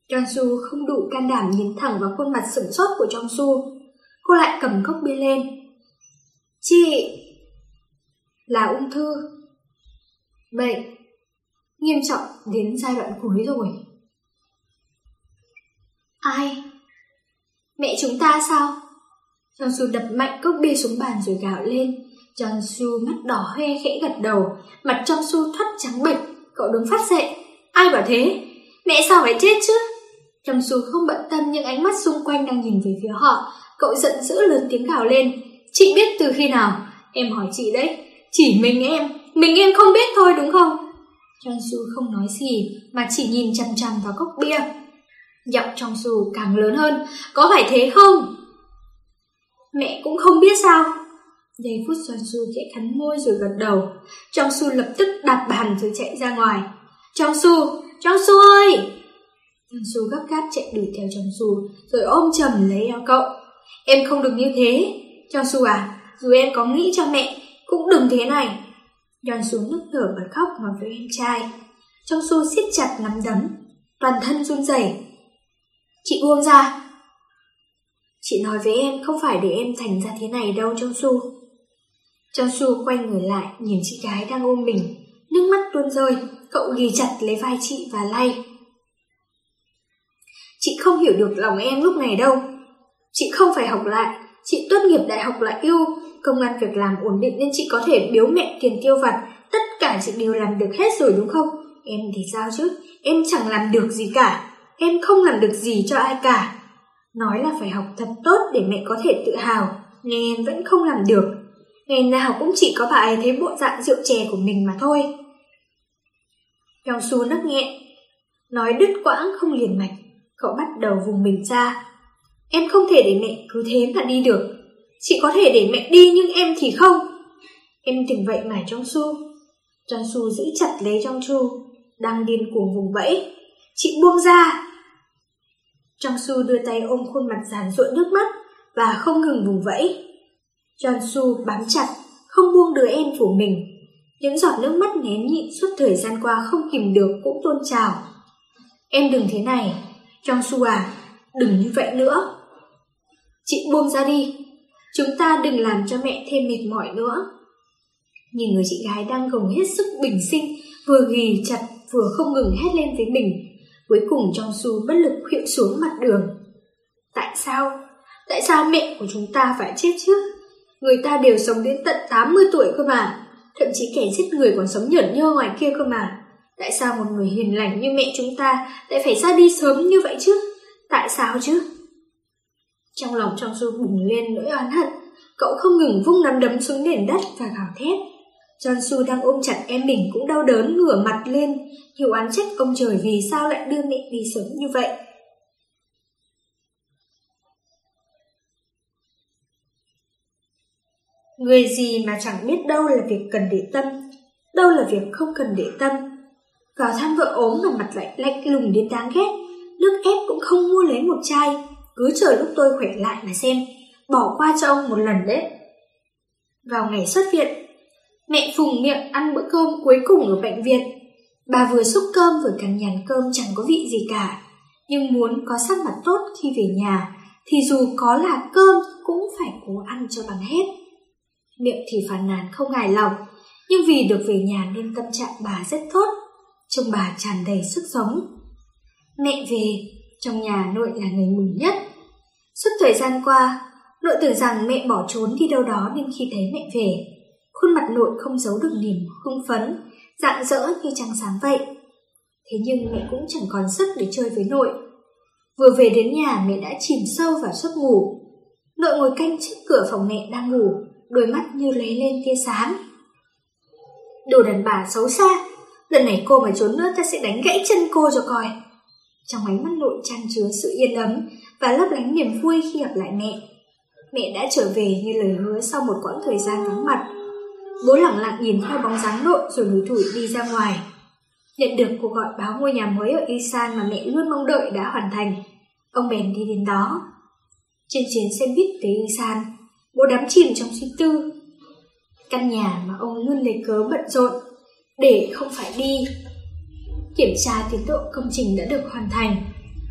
Trong su không đủ can đảm nhìn thẳng vào khuôn mặt sửng sốt của Trong su. Cô lại cầm cốc bia lên. Chị là ung thư. Bệnh nghiêm trọng đến giai đoạn cuối rồi. Ai? Mẹ chúng ta sao? John Su đập mạnh cốc bia xuống bàn rồi gào lên. John Su mắt đỏ hoe khẽ gật đầu, mặt trong Su thoát trắng bệch, cậu đứng phát dậy. Ai bảo thế? Mẹ sao phải chết chứ? Trong xu không bận tâm những ánh mắt xung quanh đang nhìn về phía họ. Cậu giận dữ lớn tiếng gào lên. Chị biết từ khi nào? Em hỏi chị đấy. Chỉ mình em, mình em không biết thôi đúng không? Su không nói gì mà chỉ nhìn chằm chằm vào cốc bia. Giọng trong Su càng lớn hơn, có phải thế không? Mẹ cũng không biết sao. Giây phút John Su khẽ cắn môi rồi gật đầu. Trong Su lập tức đạp bàn rồi chạy ra ngoài. Trong Su, Trong Su ơi! Trong Su gấp gáp chạy đuổi theo Trong Su rồi ôm chầm lấy eo cậu. Em không được như thế. Trong Su à, dù em có nghĩ cho mẹ, cũng đừng thế này. John Su nức nở bật khóc nói với em trai. Trong Su siết chặt nắm đấm, toàn thân run rẩy. Chị buông ra. Chị nói với em không phải để em thành ra thế này đâu Trong Su. Trong Su quay người lại nhìn chị gái đang ôm mình, nước mắt tuôn rơi, cậu ghi chặt lấy vai chị và lay. Chị không hiểu được lòng em lúc này đâu. Chị không phải học lại, chị tốt nghiệp đại học lại yêu, công an việc làm ổn định nên chị có thể biếu mẹ tiền tiêu vặt, tất cả chị đều làm được hết rồi đúng không? Em thì sao chứ? Em chẳng làm được gì cả. Em không làm được gì cho ai cả. Nói là phải học thật tốt để mẹ có thể tự hào, nhưng em vẫn không làm được. Ngày nào cũng chỉ có bà ấy thấy bộ dạng rượu chè của mình mà thôi. Kéo Su nấc nghẹn, nói đứt quãng không liền mạch, cậu bắt đầu vùng mình ra. Em không thể để mẹ cứ thế mà đi được. Chị có thể để mẹ đi nhưng em thì không. Em từng vậy mà Trong Su. Trong Su giữ chặt lấy Trong Chu, đang điên cuồng vùng vẫy. Chị buông ra. Trong Su đưa tay ôm khuôn mặt giàn ruộng nước mắt và không ngừng vùng vẫy. John Su bám chặt, không buông đứa em của mình. Những giọt nước mắt nén nhịn suốt thời gian qua không kìm được cũng tôn trào. Em đừng thế này, John Su à, đừng như vậy nữa. Chị buông ra đi, chúng ta đừng làm cho mẹ thêm mệt mỏi nữa. Nhìn người chị gái đang gồng hết sức bình sinh, vừa ghì chặt vừa không ngừng hét lên với mình. Cuối cùng Trong Su bất lực khuỵu xuống mặt đường. Tại sao? Tại sao mẹ của chúng ta phải chết chứ? Người ta đều sống đến tận 80 tuổi cơ mà. Thậm chí kẻ giết người còn sống nhởn nhơ ngoài kia cơ mà. Tại sao một người hiền lành như mẹ chúng ta lại phải ra đi sớm như vậy chứ? Tại sao chứ? Trong lòng trong su bùng lên nỗi oán hận, cậu không ngừng vung nắm đấm xuống nền đất và gào thét. John Su đang ôm chặt em mình cũng đau đớn ngửa mặt lên, hiểu án trách ông trời vì sao lại đưa mẹ đi sớm như vậy. Người gì mà chẳng biết đâu là việc cần để tâm, đâu là việc không cần để tâm. Vào thăm vợ ốm mà mặt lại lạnh lùng đến đáng ghét, nước ép cũng không mua lấy một chai, cứ chờ lúc tôi khỏe lại mà xem, bỏ qua cho ông một lần đấy. Vào ngày xuất viện, mẹ phùng miệng ăn bữa cơm cuối cùng ở bệnh viện. Bà vừa xúc cơm vừa cắn nhàn cơm chẳng có vị gì cả, nhưng muốn có sắc mặt tốt khi về nhà thì dù có là cơm cũng phải cố ăn cho bằng hết miệng thì phàn nàn không hài lòng, nhưng vì được về nhà nên tâm trạng bà rất tốt, trông bà tràn đầy sức sống. Mẹ về, trong nhà nội là người mừng nhất. Suốt thời gian qua, nội tưởng rằng mẹ bỏ trốn đi đâu đó nên khi thấy mẹ về, khuôn mặt nội không giấu được niềm hưng phấn, rạng rỡ như trăng sáng vậy. Thế nhưng mẹ cũng chẳng còn sức để chơi với nội. Vừa về đến nhà mẹ đã chìm sâu vào giấc ngủ. Nội ngồi canh trước cửa phòng mẹ đang ngủ, đôi mắt như lấy lên tia sáng. Đồ đàn bà xấu xa, lần này cô mà trốn nữa ta sẽ đánh gãy chân cô cho coi. Trong ánh mắt nội tràn chứa sự yên ấm và lấp lánh niềm vui khi gặp lại mẹ. Mẹ đã trở về như lời hứa sau một quãng thời gian vắng mặt. Bố lặng lặng nhìn theo bóng dáng nội rồi lủi thủi đi ra ngoài. Nhận được cuộc gọi báo ngôi nhà mới ở Isan mà mẹ luôn mong đợi đã hoàn thành. Ông bèn đi đến đó. Trên chuyến xe buýt tới Isan, Bố đắm chìm trong suy tư. Căn nhà mà ông luôn lấy cớ bận rộn để không phải đi. Kiểm tra tiến độ công trình đã được hoàn thành.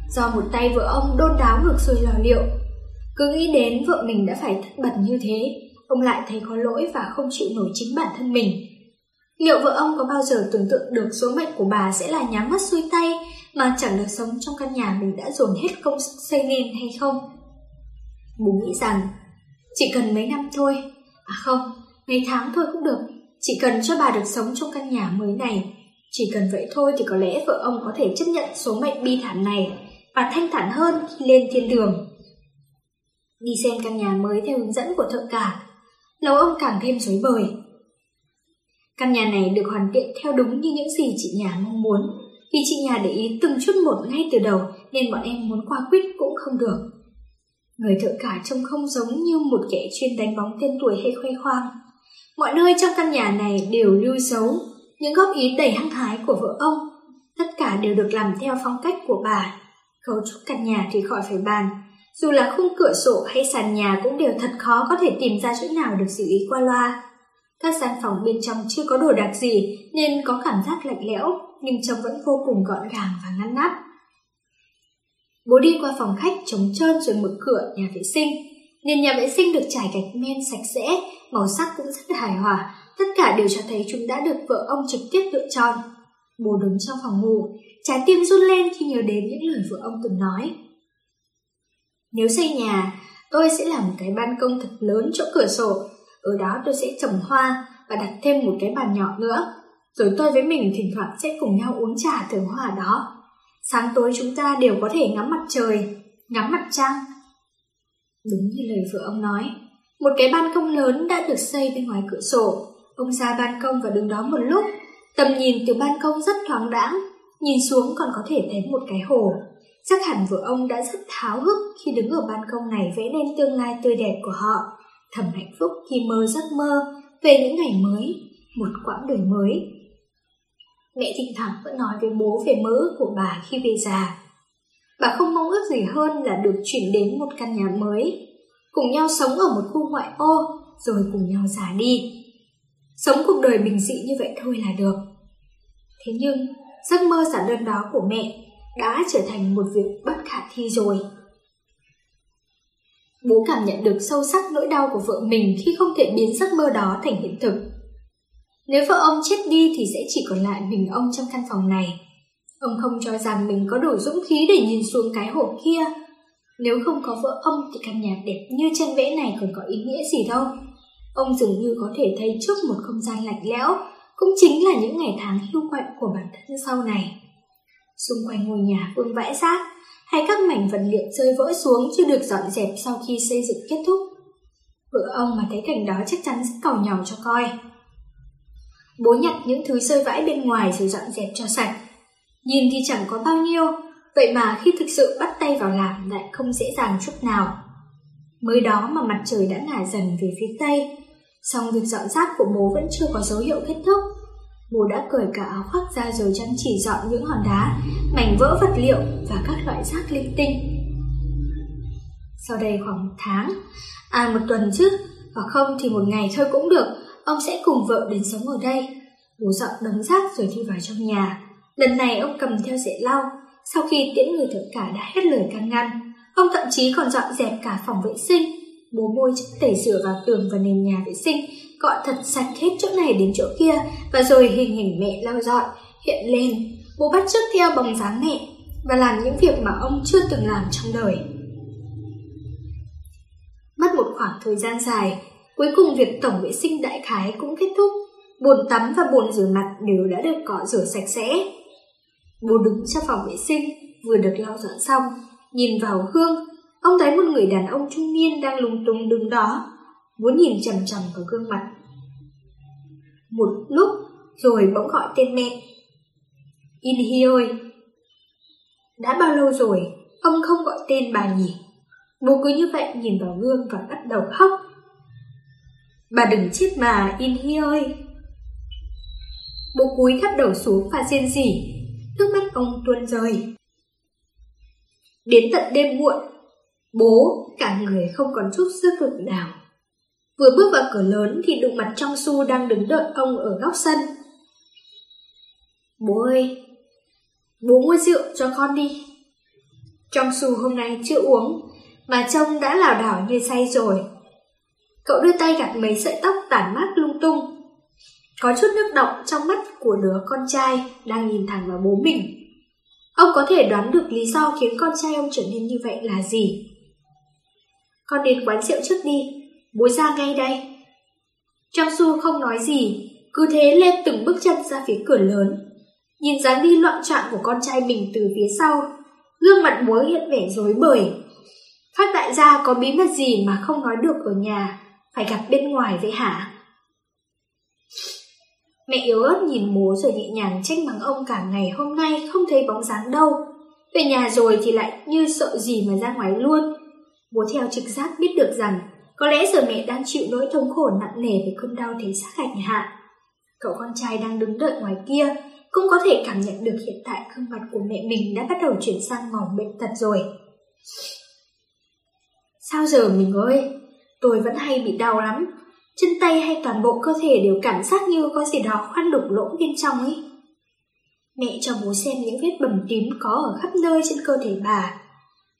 Do một tay vợ ông đôn đáo ngược xuôi lò liệu. Cứ nghĩ đến vợ mình đã phải thất bật như thế, ông lại thấy có lỗi và không chịu nổi chính bản thân mình. Liệu vợ ông có bao giờ tưởng tượng được số mệnh của bà sẽ là nhắm mắt xuôi tay mà chẳng được sống trong căn nhà mình đã dồn hết công sức xây nên hay không? Bố nghĩ rằng chỉ cần mấy năm thôi. À không, mấy tháng thôi cũng được. Chỉ cần cho bà được sống trong căn nhà mới này. Chỉ cần vậy thôi thì có lẽ vợ ông có thể chấp nhận số mệnh bi thảm này và thanh thản hơn khi lên thiên đường. Đi xem căn nhà mới theo hướng dẫn của thợ cả, lầu ông càng thêm rối bời. Căn nhà này được hoàn thiện theo đúng như những gì chị nhà mong muốn. Vì chị nhà để ý từng chút một ngay từ đầu nên bọn em muốn qua quýt cũng không được. Người thợ cả trông không giống như một kẻ chuyên đánh bóng tên tuổi hay khoe khoang. Mọi nơi trong căn nhà này đều lưu dấu những góp ý đầy hăng hái của vợ ông. Tất cả đều được làm theo phong cách của bà. Cấu trúc căn nhà thì khỏi phải bàn. Dù là khung cửa sổ hay sàn nhà cũng đều thật khó có thể tìm ra chỗ nào được xử lý qua loa. Các gian phòng bên trong chưa có đồ đạc gì nên có cảm giác lạnh lẽo, nhưng trông vẫn vô cùng gọn gàng và ngăn nắp. Bố đi qua phòng khách trống trơn rồi mở cửa nhà vệ sinh. Nền nhà vệ sinh được trải gạch men sạch sẽ, màu sắc cũng rất hài hòa, tất cả đều cho thấy chúng đã được vợ ông trực tiếp lựa chọn. Bố đứng trong phòng ngủ, trái tim run lên khi nhớ đến những lời vợ ông từng nói. Nếu xây nhà, tôi sẽ làm một cái ban công thật lớn chỗ cửa sổ, ở đó tôi sẽ trồng hoa và đặt thêm một cái bàn nhỏ nữa. Rồi tôi với mình thỉnh thoảng sẽ cùng nhau uống trà thưởng hoa đó. Sáng tối chúng ta đều có thể ngắm mặt trời, ngắm mặt trăng. Đúng như lời vợ ông nói, một cái ban công lớn đã được xây bên ngoài cửa sổ. Ông ra ban công và đứng đó một lúc. Tầm nhìn từ ban công rất thoáng đãng, nhìn xuống còn có thể thấy một cái hồ. Chắc hẳn vợ ông đã rất tháo hức khi đứng ở ban công này vẽ nên tương lai tươi đẹp của họ. Thầm hạnh phúc khi mơ giấc mơ về những ngày mới, một quãng đời mới. Mẹ thỉnh thoảng vẫn nói với bố về mơ ước của bà khi về già. Bà không mong ước gì hơn là được chuyển đến một căn nhà mới, cùng nhau sống ở một khu ngoại ô, rồi cùng nhau già đi. Sống cuộc đời bình dị như vậy thôi là được. Thế nhưng, giấc mơ giản đơn đó của mẹ đã trở thành một việc bất khả thi rồi. Bố cảm nhận được sâu sắc nỗi đau của vợ mình khi không thể biến giấc mơ đó thành hiện thực. Nếu vợ ông chết đi thì sẽ chỉ còn lại mình ông trong căn phòng này. Ông không cho rằng mình có đủ dũng khí để nhìn xuống cái hồ kia. Nếu không có vợ ông thì căn nhà đẹp như chân vẽ này còn có ý nghĩa gì đâu. Ông dường như có thể thấy trước một không gian lạnh lẽo, cũng chính là những ngày tháng hưu quạnh của bản thân sau này. Xung quanh ngôi nhà vương vãi rác, hay các mảnh vật liệu rơi vỡ xuống chưa được dọn dẹp sau khi xây dựng kết thúc. Vợ ông mà thấy cảnh đó chắc chắn sẽ cầu nhỏ cho coi. Bố nhặt những thứ rơi vãi bên ngoài rồi dọn dẹp cho sạch. Nhìn thì chẳng có bao nhiêu, vậy mà khi thực sự bắt tay vào làm lại không dễ dàng chút nào. Mới đó mà mặt trời đã ngả dần về phía tây, song việc dọn rác của bố vẫn chưa có dấu hiệu kết thúc. Bố đã cởi cả áo khoác ra rồi chăm chỉ dọn những hòn đá, mảnh vỡ vật liệu và các loại rác linh tinh. Sau đây khoảng một tháng, à một tuần chứ, hoặc không thì một ngày thôi cũng được, ông sẽ cùng vợ đến sống ở đây. Bố dọn đống rác rồi đi vào trong nhà. Lần này ông cầm theo dễ lau, sau khi tiễn người thợ cả đã hết lời can ngăn, ông thậm chí còn dọn dẹp cả phòng vệ sinh. Bố bôi chất tẩy rửa vào tường và nền nhà vệ sinh, gọn thật sạch hết chỗ này đến chỗ kia, và rồi hình hình mẹ lau dọn hiện lên. Bố bắt chước theo bóng dáng mẹ và làm những việc mà ông chưa từng làm trong đời. Mất một khoảng thời gian dài, cuối cùng việc tổng vệ sinh đại khái cũng kết thúc. Bồn tắm và bồn rửa mặt đều đã được cọ rửa sạch sẽ. Bố đứng trong phòng vệ sinh, vừa được lau dọn xong, nhìn vào gương, ông thấy một người đàn ông trung niên đang lung tung đứng đó, muốn nhìn chằm chằm vào gương mặt. Một lúc, rồi bỗng gọi tên mẹ. In Hi ơi! Đã bao lâu rồi, ông không gọi tên bà nhỉ? Bố cứ như vậy nhìn vào gương và bắt đầu khóc. Bà đừng chết mà, In Hi ơi! Bố cúi thấp đầu xuống và rên rỉ, nước mắt ông tuôn rơi. Đến tận đêm muộn, bố cả người không còn chút sức lực nào. Vừa bước vào cửa lớn thì đụng mặt trong su đang đứng đợi ông ở góc sân. Bố ơi, bố mua rượu cho con đi. Trong su hôm nay chưa uống, mà trông đã lảo đảo như say rồi. Cậu đưa tay gạt mấy sợi tóc tản mát lung tung. Có chút nước động trong mắt của đứa con trai đang nhìn thẳng vào bố mình. Ông có thể đoán được lý do khiến con trai ông trở nên như vậy là gì. Con đến quán rượu trước đi, bố ra ngay đây. Trang su không nói gì, cứ thế lên từng bước chân ra phía cửa lớn. Nhìn dáng đi loạn trạng của con trai mình từ phía sau, gương mặt bố hiện vẻ rối bời. Phát đại gia có bí mật gì mà không nói được ở nhà, phải gặp bên ngoài vậy hả? Mẹ yếu ớt nhìn bố rồi nhẹ nhàng trách mắng ông cả ngày hôm nay không thấy bóng dáng đâu. Về nhà rồi thì lại như sợ gì mà ra ngoài luôn. Bố theo trực giác biết được rằng có lẽ giờ mẹ đang chịu nỗi thống khổ nặng nề về cơn đau thế xác hành hạ. Cậu con trai đang đứng đợi ngoài kia cũng có thể cảm nhận được hiện tại gương mặt của mẹ mình đã bắt đầu chuyển sang màu bệnh tật rồi. Sao giờ mình ơi, tôi vẫn hay bị đau lắm, chân tay hay toàn bộ cơ thể đều cảm giác như có gì đó khoan đục lỗ bên trong ấy. Mẹ cho bố xem những vết bầm tím có ở khắp nơi trên cơ thể bà.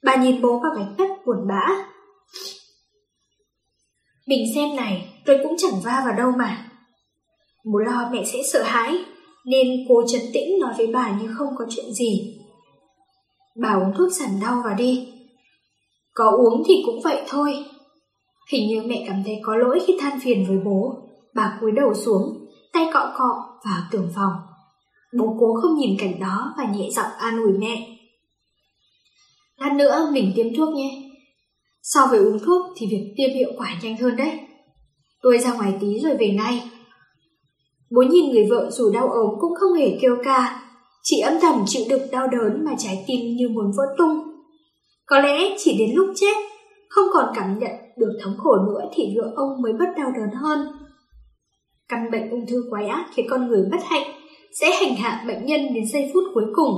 Bà nhìn bố và gánh đất buồn bã. Mình xem này, tôi cũng chẳng va vào đâu mà. Bố lo mẹ sẽ sợ hãi, nên cô trấn tĩnh nói với bà như không có chuyện gì. Bà uống thuốc giảm đau vào đi. Có uống thì cũng vậy thôi. Hình như mẹ cảm thấy có lỗi khi than phiền với bố. Bà cúi đầu xuống, tay cọ cọ vào tường phòng. Bố cố không nhìn cảnh đó và nhẹ giọng an ủi mẹ. Lát nữa mình tiêm thuốc nhé. So với uống thuốc thì việc tiêm hiệu quả nhanh hơn đấy. Tôi ra ngoài tí rồi về ngay. Bố nhìn người vợ dù đau ốm cũng không hề kêu ca, chỉ âm thầm chịu đựng đau đớn mà trái tim như muốn vỡ tung. Có lẽ chỉ đến lúc chết, không còn cảm nhận được thống khổ nữa thì vợ ông mới bất đau đớn hơn. Căn bệnh ung thư quái ác khiến con người bất hạnh sẽ hành hạ bệnh nhân đến giây phút cuối cùng.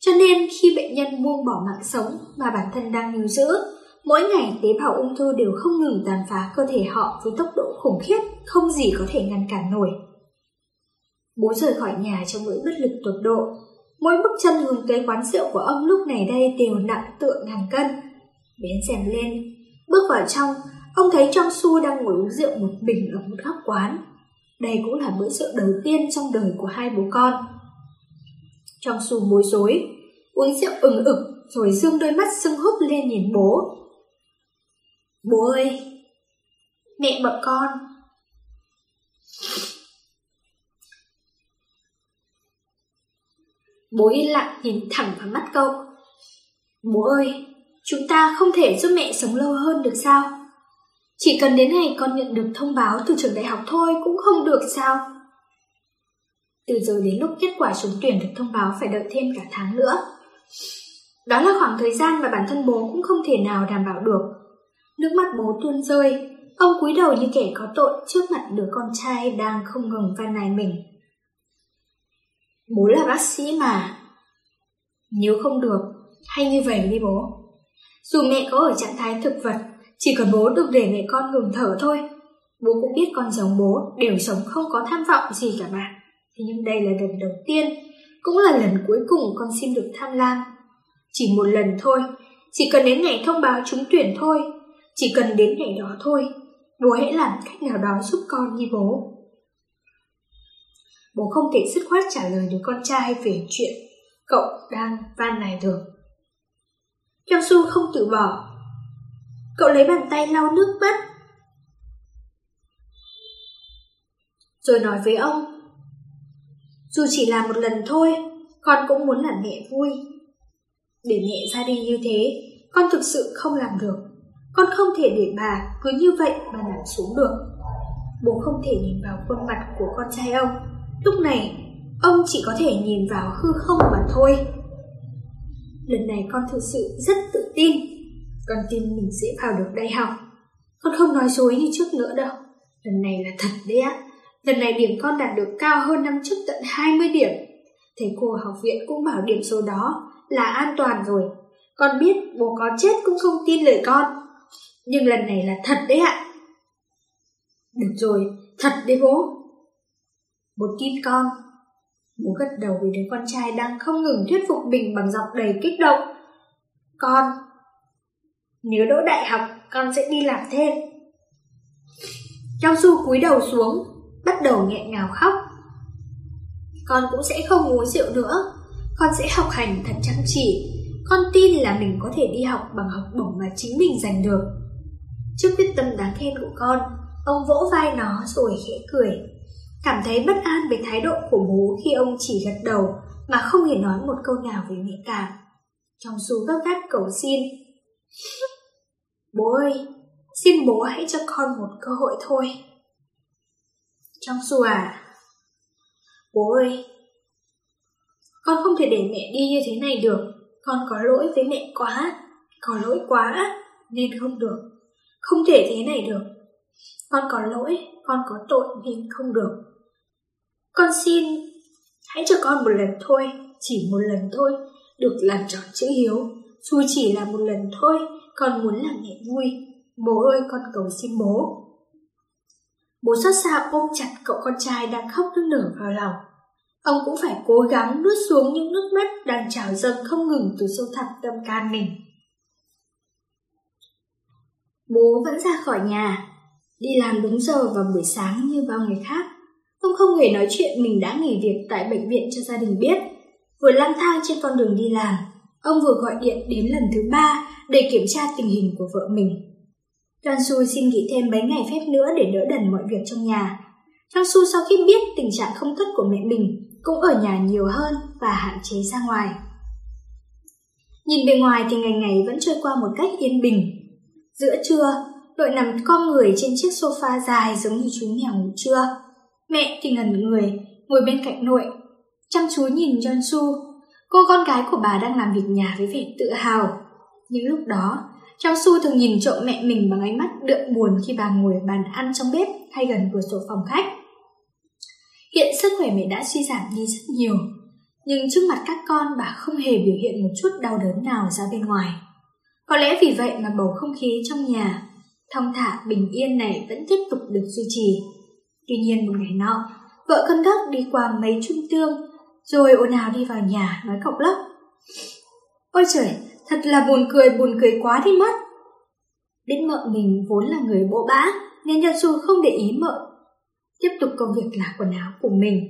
Cho nên khi bệnh nhân buông bỏ mạng sống mà bản thân đang níu giữ, mỗi ngày tế bào ung thư đều không ngừng tàn phá cơ thể họ với tốc độ khủng khiếp, không gì có thể ngăn cản nổi. Bố rời khỏi nhà trong nỗi bất lực tột độ. Mỗi bước chân hướng tới quán rượu của ông lúc này đây đều nặng tựa ngàn cân. Bén rèm lên, bước vào trong, ông thấy trong su đang ngồi uống rượu một mình ở một góc quán. Đây cũng là bữa rượu đầu tiên trong đời của hai bố con. Trong su bối rối, uống rượu ừng ực rồi dương đôi mắt sưng húp lên nhìn bố. Bố ơi! Mẹ bọn con! Bố yên lặng nhìn thẳng vào mắt cậu. Bố ơi, chúng ta không thể giúp mẹ sống lâu hơn được sao? Chỉ cần đến ngày con nhận được thông báo từ trường đại học thôi cũng không được sao? Từ giờ đến lúc kết quả trúng tuyển được thông báo phải đợi thêm cả tháng nữa. Đó là khoảng thời gian mà bản thân bố cũng không thể nào đảm bảo được. Nước mắt bố tuôn rơi, ông cúi đầu như kẻ có tội trước mặt đứa con trai đang không ngừng van nài mình. Bố là bác sĩ mà. Nếu không được, hay như vậy đi bố. Dù mẹ có ở trạng thái thực vật, chỉ cần bố được để mẹ con ngừng thở thôi. Bố cũng biết con giống bố, đều sống không có tham vọng gì cả mà. Thế nhưng đây là lần đầu tiên, cũng là lần cuối cùng con xin được tham lam. Chỉ một lần thôi, chỉ cần đến ngày thông báo trúng tuyển thôi, chỉ cần đến ngày đó thôi, bố hãy làm cách nào đó giúp con như bố. Bố không thể dứt khoát trả lời đứa con trai về chuyện cậu đang van này được. Kyung Su không từ bỏ. Cậu lấy bàn tay lau nước mắt. Rồi nói với ông. Dù chỉ là một lần thôi, con cũng muốn làm mẹ vui. Để mẹ ra đi như thế, con thực sự không làm được. Con không thể để bà cứ như vậy mà nằm xuống được. Bố không thể nhìn vào khuôn mặt của con trai ông Lúc này, ông chỉ có thể nhìn vào hư không mà thôi. Lần này con thực sự rất tự tin. Con tin mình sẽ vào được đại học. Con không nói dối như trước nữa đâu. Lần này là thật đấy á. Lần này điểm con đạt được cao hơn năm trước tận 20 điểm. Thầy cô học viện cũng bảo điểm số đó là an toàn rồi. Con biết bố có chết cũng không tin lời con. Nhưng lần này là thật đấy ạ. Được rồi, thật đấy bố. Bố tin con. Bố gật đầu với đứa con trai đang không ngừng thuyết phục mình bằng giọng đầy kích động. Con, nếu đỗ đại học, con sẽ đi làm thêm. Trong su cúi đầu xuống, bắt đầu nghẹn ngào khóc. Con cũng sẽ không uống rượu nữa, con sẽ học hành thật chăm chỉ. Con tin là mình có thể đi học bằng học bổng mà chính mình giành được. Trước quyết tâm đáng khen của con, ông vỗ vai nó rồi khẽ cười cảm thấy bất an về thái độ của bố khi ông chỉ gật đầu mà không hề nói một câu nào về mẹ cả. Trong su gấp gáp cầu xin. Bố ơi, xin bố hãy cho con một cơ hội thôi. Trong su à, bố ơi, con không thể để mẹ đi như thế này được, con có lỗi với mẹ quá, có lỗi quá. nên không được. Không thể thế này được. Con có lỗi, con có tội nên không được. Con xin, hãy cho con một lần thôi, chỉ một lần thôi, được làm tròn chữ hiếu. Dù chỉ là một lần thôi, con muốn làm mẹ vui. Bố ơi, con cầu xin bố. Bố xót xa ôm chặt cậu con trai đang khóc nức nở vào lòng. Ông cũng phải cố gắng nuốt xuống những nước mắt đang trào dâng không ngừng từ sâu thẳm tâm can mình. Bố vẫn ra khỏi nhà, đi làm đúng giờ vào buổi sáng như bao ngày khác. Ông không hề nói chuyện mình đã nghỉ việc tại bệnh viện cho gia đình biết. Vừa lang thang trên con đường đi làm, ông vừa gọi điện đến lần thứ ba để kiểm tra tình hình của vợ mình. Trang Su xin nghỉ thêm mấy ngày phép nữa để đỡ đần mọi việc trong nhà. Trang Su sau khi biết tình trạng không tốt của mẹ mình cũng ở nhà nhiều hơn và hạn chế ra ngoài. Nhìn bề ngoài thì ngày ngày vẫn trôi qua một cách yên bình. Giữa trưa, đội nằm con người trên chiếc sofa dài giống như chú mèo ngủ trưa. Mẹ thì ngẩn người, ngồi bên cạnh nội, chăm chú nhìn John Su. Cô con gái của bà đang làm việc nhà với vẻ tự hào. Những lúc đó, Trang Su thường nhìn trộm mẹ mình bằng ánh mắt đượm buồn khi bà ngồi bàn ăn trong bếp hay gần cửa sổ phòng khách. Hiện sức khỏe mẹ đã suy giảm đi rất nhiều, nhưng trước mặt các con bà không hề biểu hiện một chút đau đớn nào ra bên ngoài. Có lẽ vì vậy mà bầu không khí trong nhà, thong thả bình yên này vẫn tiếp tục được duy trì. Tuy nhiên một ngày nọ, vợ cân đất đi qua mấy trung tương, rồi ồn ào đi vào nhà nói cọc lóc Ôi trời, thật là buồn cười buồn cười quá đi mất. Biết mợ mình vốn là người bỗ bã, nên Yasu không để ý mợ tiếp tục công việc là quần áo của mình.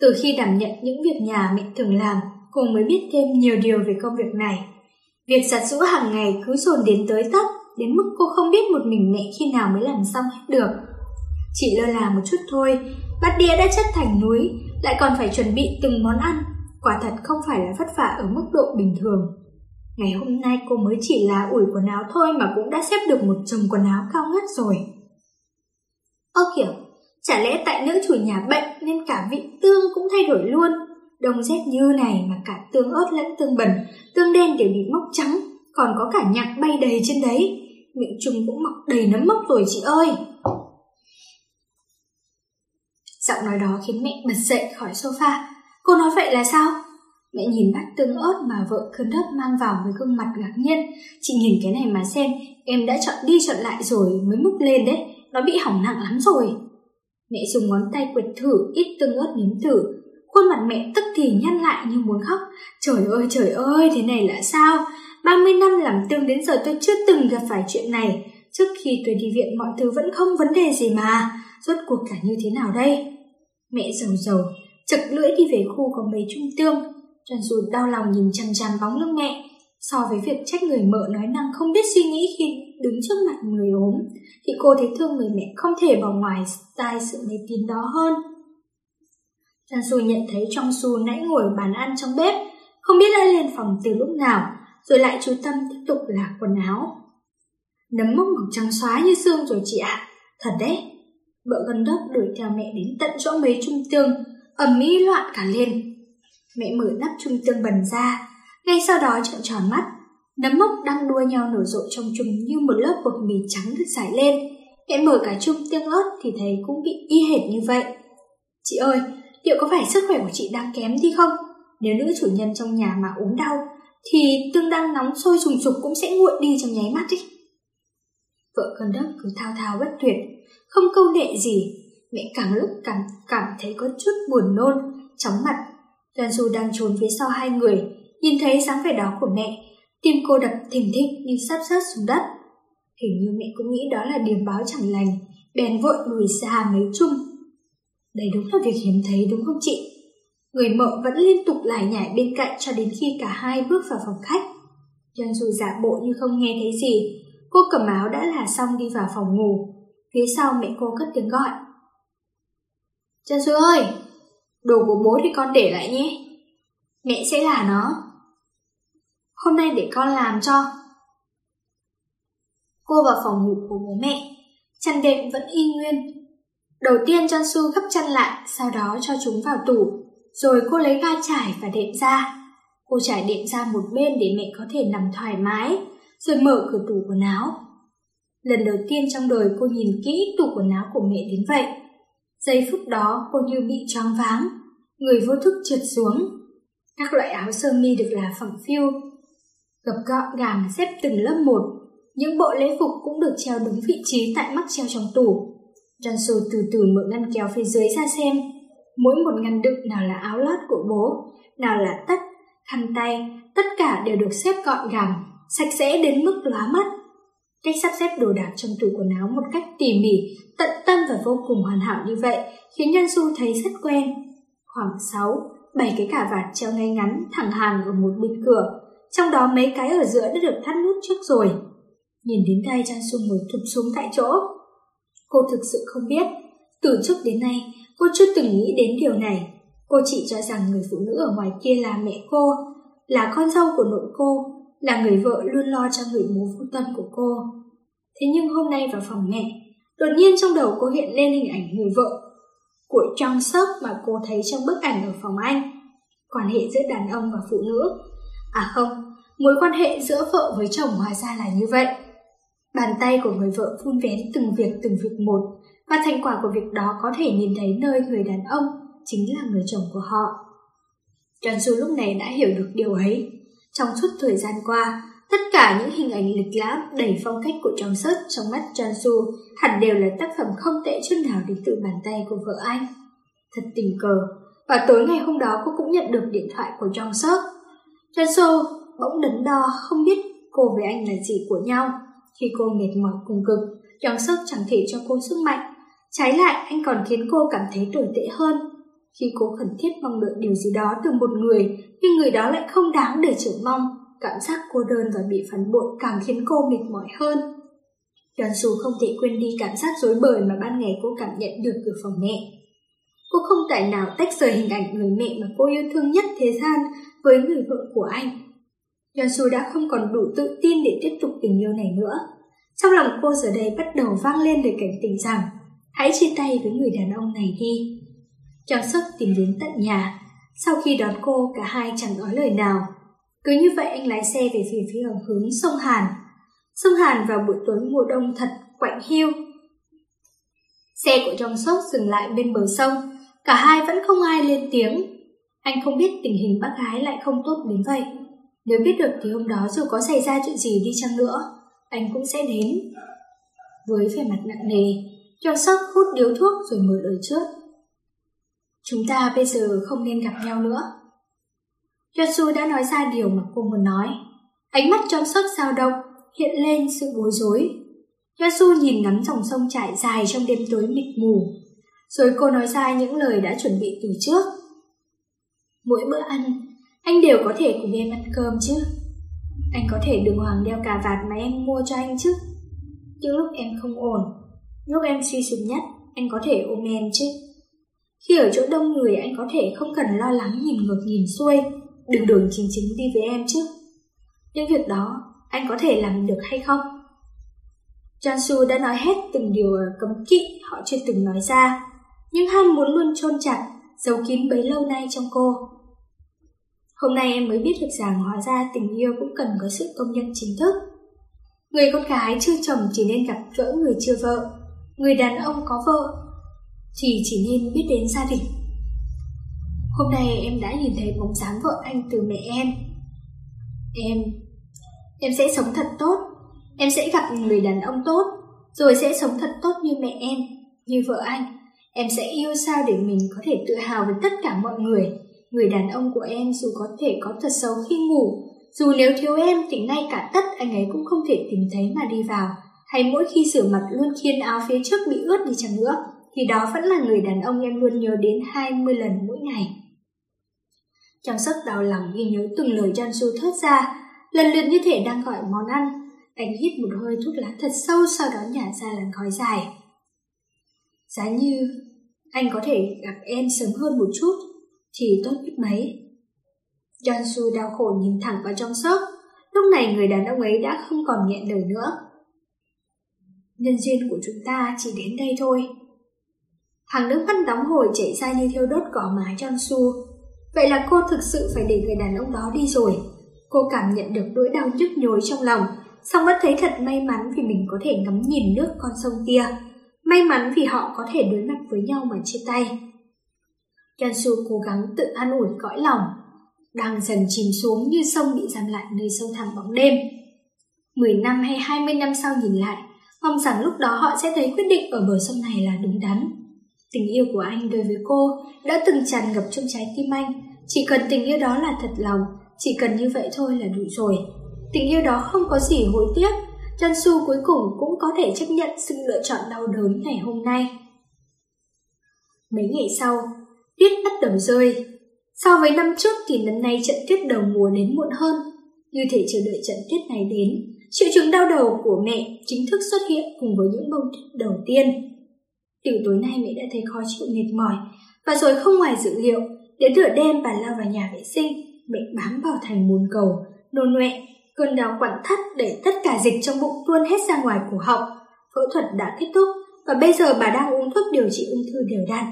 Từ khi đảm nhận những việc nhà mẹ thường làm, cô mới biết thêm nhiều điều về công việc này. Việc giặt giũ hàng ngày cứ dồn đến tới tấp, đến mức cô không biết một mình mẹ khi nào mới làm xong hết được. Chỉ lơ là một chút thôi, bát đĩa đã chất thành núi, lại còn phải chuẩn bị từng món ăn. Quả thật không phải là vất vả ở mức độ bình thường. Ngày hôm nay cô mới chỉ là ủi quần áo thôi mà cũng đã xếp được một chồng quần áo cao ngất rồi. Ơ kiểu, Chả lẽ tại nữ chủ nhà bệnh nên cả vị tương cũng thay đổi luôn? Đông rét như này mà cả tương ớt lẫn tương bẩn, tương đen đều bị mốc trắng, còn có cả nhạc bay đầy trên đấy. Miệng trùng cũng mọc đầy nấm mốc rồi chị ơi. Giọng nói đó khiến mẹ bật dậy khỏi sofa. Cô nói vậy là sao? Mẹ nhìn bát tương ớt mà vợ cơn đất mang vào với gương mặt ngạc nhiên. Chị nhìn cái này mà xem, em đã chọn đi chọn lại rồi mới múc lên đấy. Nó bị hỏng nặng lắm rồi. Mẹ dùng ngón tay quệt thử ít tương ớt nếm thử. Khuôn mặt mẹ tức thì nhăn lại như muốn khóc. Trời ơi trời ơi, thế này là sao? 30 năm làm tương đến giờ tôi chưa từng gặp phải chuyện này. Trước khi tôi đi viện mọi thứ vẫn không vấn đề gì mà. Rốt cuộc là như thế nào đây? Mẹ dầu dầu, chật lưỡi đi về khu có mấy chung tương. Trần dù đau lòng nhìn chằm chằm bóng lưng mẹ. So với việc trách người mợ nói năng không biết suy nghĩ khi đứng trước mặt người ốm, thì cô thấy thương người mẹ không thể bỏ ngoài tai sự mê tín đó hơn. Trần Dù nhận thấy trong Xu nãy ngồi bàn ăn trong bếp, không biết đã lên phòng từ lúc nào, rồi lại chú tâm tiếp tục là quần áo. Nấm mốc màu trắng xóa như xương rồi chị ạ, à. thật đấy. Vợ gần đất đuổi theo mẹ đến tận chỗ mấy trung tương, ầm ĩ loạn cả lên. Mẹ mở nắp trung tương bần ra, ngay sau đó trợn tròn mắt, nấm mốc đang đua nhau nở rộ trong chùm như một lớp bột mì trắng được giải lên. Mẹ mở cả chung tương ớt thì thấy cũng bị y hệt như vậy. Chị ơi, liệu có phải sức khỏe của chị đang kém đi không? Nếu nữ chủ nhân trong nhà mà ốm đau, thì tương đang nóng sôi sùng sục cũng sẽ nguội đi trong nháy mắt ấy. Vợ con đất cứ thao thao bất tuyệt, không câu nệ gì. Mẹ càng lúc càng cảm thấy có chút buồn nôn, chóng mặt. Đoàn Du đang trốn phía sau hai người, Nhìn thấy dáng vẻ đó của mẹ, tim cô đập thình thịch như sắp rớt xuống đất. Hình như mẹ cũng nghĩ đó là điểm báo chẳng lành, bèn vội lùi xa mấy chung. Đây đúng là việc hiếm thấy đúng không chị? Người mợ vẫn liên tục lải nhải bên cạnh cho đến khi cả hai bước vào phòng khách. Nhân dù giả bộ như không nghe thấy gì, cô cầm áo đã là xong đi vào phòng ngủ. Phía sau mẹ cô cất tiếng gọi. Trần Sư ơi, đồ của bố thì con để lại nhé. Mẹ sẽ là nó. Hôm nay để con làm cho. Cô vào phòng ngủ của bố mẹ, chăn đệm vẫn y nguyên. Đầu tiên su gấp chăn lại, sau đó cho chúng vào tủ, rồi cô lấy ga trải và đệm ra. Cô trải đệm ra một bên để mẹ có thể nằm thoải mái, rồi mở cửa tủ quần áo. Lần đầu tiên trong đời cô nhìn kỹ tủ quần áo của mẹ đến vậy. Giây phút đó cô như bị choáng váng, người vô thức trượt xuống. Các loại áo sơ mi được là phẳng phiu, gập gọn gàng xếp từng lớp một. Những bộ lễ phục cũng được treo đúng vị trí tại mắc treo trong tủ. Jansu từ từ mở ngăn kéo phía dưới ra xem. Mỗi một ngăn đựng nào là áo lót của bố, nào là tất, khăn tay, tất cả đều được xếp gọn gàng, sạch sẽ đến mức lóa mắt. Cách sắp xếp đồ đạc trong tủ quần áo một cách tỉ mỉ, tận tâm và vô cùng hoàn hảo như vậy khiến Nhân Du thấy rất quen. Khoảng 6, 7 cái cả vạt treo ngay ngắn thẳng hàng ở một bên cửa, trong đó mấy cái ở giữa đã được thắt nút trước rồi. Nhìn đến đây Trang Su ngồi thụp xuống tại chỗ. Cô thực sự không biết, từ trước đến nay cô chưa từng nghĩ đến điều này. Cô chỉ cho rằng người phụ nữ ở ngoài kia là mẹ cô, là con dâu của nội cô, là người vợ luôn lo cho người bố vô tâm của cô. Thế nhưng hôm nay vào phòng mẹ, đột nhiên trong đầu cô hiện lên hình ảnh người vợ của trong sốc mà cô thấy trong bức ảnh ở phòng anh. Quan hệ giữa đàn ông và phụ nữ. À không, mối quan hệ giữa vợ với chồng hóa ra là như vậy. Bàn tay của người vợ vun vén từng việc từng việc một, và thành quả của việc đó có thể nhìn thấy nơi người đàn ông chính là người chồng của họ. Trần Du lúc này đã hiểu được điều ấy. Trong suốt thời gian qua, tất cả những hình ảnh lịch lãm đầy phong cách của trong sớt trong mắt Chan Su hẳn đều là tác phẩm không tệ chút nào đến từ bàn tay của vợ anh. Thật tình cờ, và tối ngày hôm đó cô cũng nhận được điện thoại của Trong Sớt. Chan Su bỗng đắn đo không biết cô với anh là gì của nhau. Khi cô mệt mỏi cùng cực, Trong Sớt chẳng thể cho cô sức mạnh. Trái lại, anh còn khiến cô cảm thấy tồi tệ hơn khi cô khẩn thiết mong đợi điều gì đó từ một người, nhưng người đó lại không đáng để chờ mong, cảm giác cô đơn và bị phản bội càng khiến cô mệt mỏi hơn. Đoàn dù không thể quên đi cảm giác rối bời mà ban ngày cô cảm nhận được từ phòng mẹ. Cô không tài nào tách rời hình ảnh người mẹ mà cô yêu thương nhất thế gian với người vợ của anh. Đoàn dù đã không còn đủ tự tin để tiếp tục tình yêu này nữa. Trong lòng cô giờ đây bắt đầu vang lên lời cảnh tình rằng hãy chia tay với người đàn ông này đi. Trang sức tìm đến tận nhà. Sau khi đón cô, cả hai chẳng nói lời nào. Cứ như vậy anh lái xe về phía phía hướng sông Hàn. Sông Hàn vào buổi tối mùa đông thật quạnh hiu. Xe của trong sốc dừng lại bên bờ sông. Cả hai vẫn không ai lên tiếng. Anh không biết tình hình bác gái lại không tốt đến vậy. Nếu biết được thì hôm đó dù có xảy ra chuyện gì đi chăng nữa, anh cũng sẽ đến. Với vẻ mặt nặng nề, trong sốc hút điếu thuốc rồi mở lời trước. Chúng ta bây giờ không nên gặp nhau nữa. Josu đã nói ra điều mà cô muốn nói. Ánh mắt trong sắc sao động, hiện lên sự bối rối. Josu nhìn ngắm dòng sông trải dài trong đêm tối mịt mù. Rồi cô nói ra những lời đã chuẩn bị từ trước. Mỗi bữa ăn, anh đều có thể cùng em ăn cơm chứ. Anh có thể đường hoàng đeo cà vạt mà em mua cho anh chứ. Những lúc em không ổn, lúc em suy sụp nhất, anh có thể ôm em chứ. Khi ở chỗ đông người anh có thể không cần lo lắng nhìn ngược nhìn xuôi, đường đường chính chính đi với em chứ. Những việc đó anh có thể làm được hay không? Jansu đã nói hết từng điều cấm kỵ họ chưa từng nói ra, nhưng ham muốn luôn chôn chặt, giấu kín bấy lâu nay trong cô. Hôm nay em mới biết được rằng hóa ra tình yêu cũng cần có sự công nhận chính thức. Người con gái chưa chồng chỉ nên gặp gỡ người chưa vợ, người đàn ông có vợ thì chỉ nên biết đến gia đình. Hôm nay em đã nhìn thấy bóng dáng vợ anh từ mẹ em. Em, em sẽ sống thật tốt, em sẽ gặp người đàn ông tốt, rồi sẽ sống thật tốt như mẹ em, như vợ anh. Em sẽ yêu sao để mình có thể tự hào với tất cả mọi người. Người đàn ông của em dù có thể có thật xấu khi ngủ, dù nếu thiếu em thì ngay cả tất anh ấy cũng không thể tìm thấy mà đi vào, hay mỗi khi rửa mặt luôn khiến áo phía trước bị ướt đi chăng nữa thì đó vẫn là người đàn ông em luôn nhớ đến 20 lần mỗi ngày. Trong sức đau lòng ghi nhớ từng lời Jansu thốt ra, lần lượt như thể đang gọi món ăn. Anh hít một hơi thuốc lá thật sâu sau đó nhả ra làn khói dài. Giá như anh có thể gặp em sớm hơn một chút, thì tốt biết mấy. Jansu đau khổ nhìn thẳng vào trong sốc, lúc này người đàn ông ấy đã không còn nghẹn lời nữa. Nhân duyên của chúng ta chỉ đến đây thôi. Hàng nước mắt đóng hồi chảy ra như thiêu đốt cỏ mái cho Su. Vậy là cô thực sự phải để người đàn ông đó đi rồi. Cô cảm nhận được nỗi đau nhức nhối trong lòng, song vẫn thấy thật may mắn vì mình có thể ngắm nhìn nước con sông kia. May mắn vì họ có thể đối mặt với nhau mà chia tay. Su cố gắng tự an ủi cõi lòng, đang dần chìm xuống như sông bị giam lại nơi sâu thẳm bóng đêm. Mười năm hay hai mươi năm sau nhìn lại, mong rằng lúc đó họ sẽ thấy quyết định ở bờ sông này là đúng đắn. Tình yêu của anh đối với cô đã từng tràn ngập trong trái tim anh, chỉ cần tình yêu đó là thật lòng, chỉ cần như vậy thôi là đủ rồi. Tình yêu đó không có gì hối tiếc, chân Su cuối cùng cũng có thể chấp nhận sự lựa chọn đau đớn ngày hôm nay. Mấy ngày sau, tuyết bắt đầu rơi. So với năm trước thì năm nay trận tuyết đầu mùa đến muộn hơn. Như thể chờ đợi trận tuyết này đến, triệu chứng đau đầu của mẹ chính thức xuất hiện cùng với những bông tuyết đầu tiên. Từ tối nay mẹ đã thấy khó chịu mệt mỏi, và rồi không ngoài dự liệu, đến nửa đêm bà lao vào nhà vệ sinh, mẹ bám vào thành bồn cầu, nôn nọe, cơn đau quặn thắt để tất cả dịch trong bụng tuôn hết ra ngoài cổ họng. Phẫu thuật đã kết thúc và bây giờ bà đang uống thuốc điều trị ung thư đều đặn.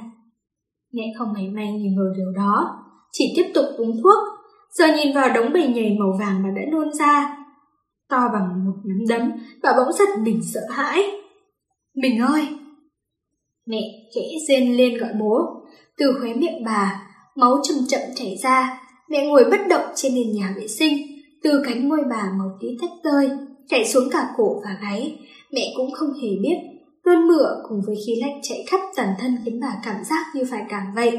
Mẹ không mảy may nghi ngờ điều đó, chỉ tiếp tục uống thuốc, giờ nhìn vào đống bầy nhầy màu vàng mà đã nôn ra. To bằng một nắm đấm, bà bỗng giật mình sợ hãi. Mình ơi! Mẹ khẽ rên lên gọi bố. Từ khóe miệng bà, máu chậm chậm chảy ra. Mẹ ngồi bất động trên nền nhà vệ sinh. Từ cánh môi bà màu tí tách tơi, chảy xuống cả cổ và gáy. Mẹ cũng không hề biết. Cơn mửa cùng với khí lạnh chạy khắp toàn thân khiến bà cảm giác như phải cảm vậy.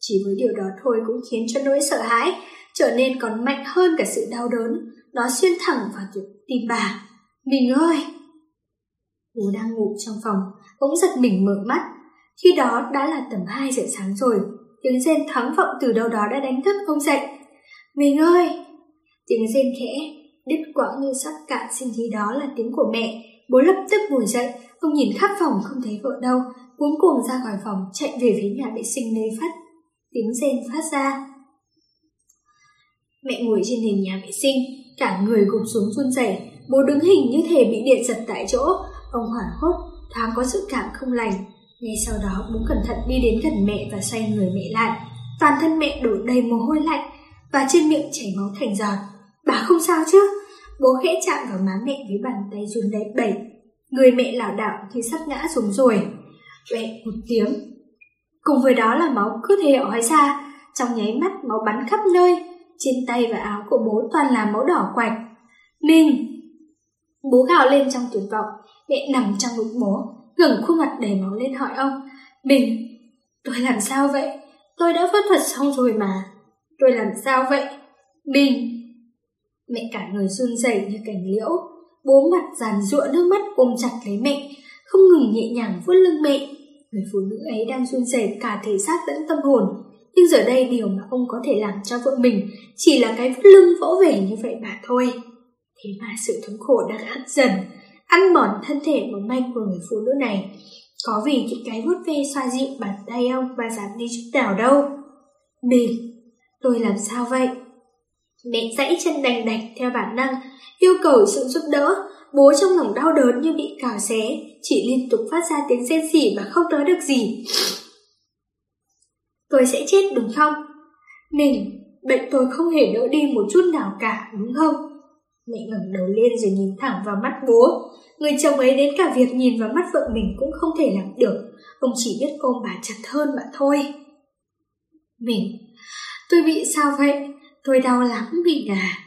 Chỉ với điều đó thôi cũng khiến cho nỗi sợ hãi trở nên còn mạnh hơn cả sự đau đớn. Nó xuyên thẳng vào tim bà. Mình ơi! Bố đang ngủ trong phòng, bỗng giật mình mở mắt. Khi đó đã là tầm 2 giờ sáng rồi, tiếng rên thắng vọng từ đâu đó đã đánh thức ông dậy. Mình ơi! Tiếng rên khẽ, đứt quãng như sắp cạn sinh khí đó là tiếng của mẹ. Bố lập tức ngồi dậy, ông nhìn khắp phòng không thấy vợ đâu, cuống cuồng ra khỏi phòng chạy về phía nhà vệ sinh nơi phát. Tiếng rên phát ra. Mẹ ngồi trên nền nhà vệ sinh, cả người gục xuống run rẩy, bố đứng hình như thể bị điện giật tại chỗ, ông hoảng hốt, thoáng có sự cảm không lành. Ngay sau đó bố cẩn thận đi đến gần mẹ và xoay người mẹ lại. Toàn thân mẹ đổ đầy mồ hôi lạnh và trên miệng chảy máu thành giọt. Bà không sao chứ? Bố khẽ chạm vào má mẹ với bàn tay run đẩy bẩy. Người mẹ lảo đảo thì sắp ngã xuống rồi. Mẹ một tiếng. Cùng với đó là máu cứ thế ói ra. Trong nháy mắt máu bắn khắp nơi. Trên tay và áo của bố toàn là máu đỏ quạch. Mình! Bố gào lên trong tuyệt vọng. Mẹ nằm trong ngực bố, ngẩng khuôn mặt đầy máu lên hỏi ông. bình Tôi làm sao vậy? Tôi đã phẫu thuật xong rồi mà. Tôi làm sao vậy? bình Mẹ cả người run rẩy như cành liễu, bố mặt giàn giụa nước mắt ôm chặt lấy mẹ, không ngừng nhẹ nhàng vuốt lưng mẹ. Người phụ nữ ấy đang run rẩy cả thể xác lẫn tâm hồn, nhưng giờ đây điều mà ông có thể làm cho vợ mình chỉ là cái vuốt lưng vỗ về như vậy mà thôi. Thế mà sự thống khổ đang hắt dần, ăn mòn thân thể mỏng manh của người phụ nữ này. Có vì những cái vuốt ve xoa dịu bàn tay ông mà giảm đi chút nào đâu. Mình, tôi làm sao vậy? Mẹ dãy chân đành đạch theo bản năng, yêu cầu sự giúp đỡ. Bố trong lòng đau đớn như bị cào xé, chỉ liên tục phát ra tiếng rên rỉ mà không nói được gì. Tôi sẽ chết đúng không? Mình, bệnh tôi không hề đỡ đi một chút nào cả, đúng không? Mẹ ngẩng đầu lên rồi nhìn thẳng vào mắt bố. Người chồng ấy đến cả việc nhìn vào mắt vợ mình cũng không thể làm được. Ông chỉ biết ôm bà chặt hơn mà thôi. Mình, tôi bị sao vậy? Tôi đau lắm bị à.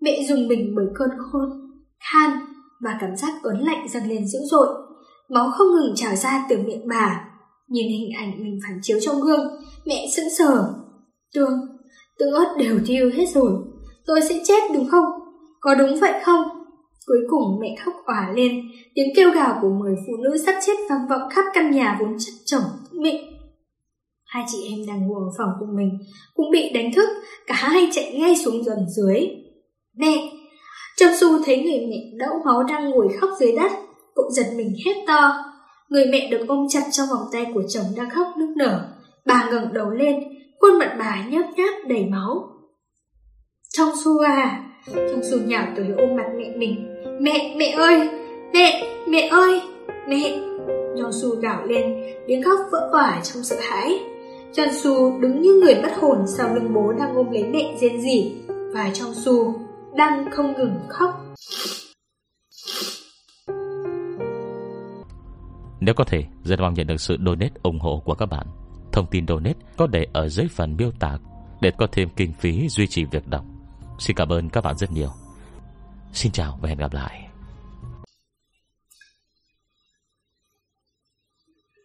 Mẹ dùng mình bởi cơn khôn, khan và cảm giác ớn lạnh dâng lên dữ dội. Máu không ngừng trào ra từ miệng bà. Nhìn hình ảnh mình phản chiếu trong gương, mẹ sững sờ. Tương, tương ớt đều thiêu hết rồi. Tôi sẽ chết đúng không? Có đúng vậy không? Cuối cùng mẹ khóc òa lên, tiếng kêu gào của người phụ nữ sắp chết vang vọng khắp căn nhà vốn chất chồng mịn. Hai chị em đang ngủ ở phòng của mình cũng bị đánh thức, cả hai chạy ngay xuống dần dưới. Mẹ! Trong su thấy người mẹ đẫu máu đang ngồi khóc dưới đất, cũng giật mình hét to. Người mẹ được ôm chặt trong vòng tay của chồng đang khóc nức nở. Bà ngẩng đầu lên, khuôn mặt bà nhớp nháp đầy máu. Trong su à! Trong Su nhào tới ôm mặt mẹ mình. Mẹ, mẹ ơi, mẹ, mẹ ơi, mẹ. John Su gào lên, tiếng khóc vỡ òa trong sợ hãi. John Su đứng như người bất hồn sau lưng bố đang ôm lấy mẹ rên rỉ. Và trong Su đang không ngừng khóc. Nếu có thể, rất mong nhận được sự donate ủng hộ của các bạn. Thông tin donate có để ở dưới phần miêu tả để có thêm kinh phí duy trì việc đọc. Xin cảm ơn các bạn rất nhiều. Xin chào và hẹn gặp lại.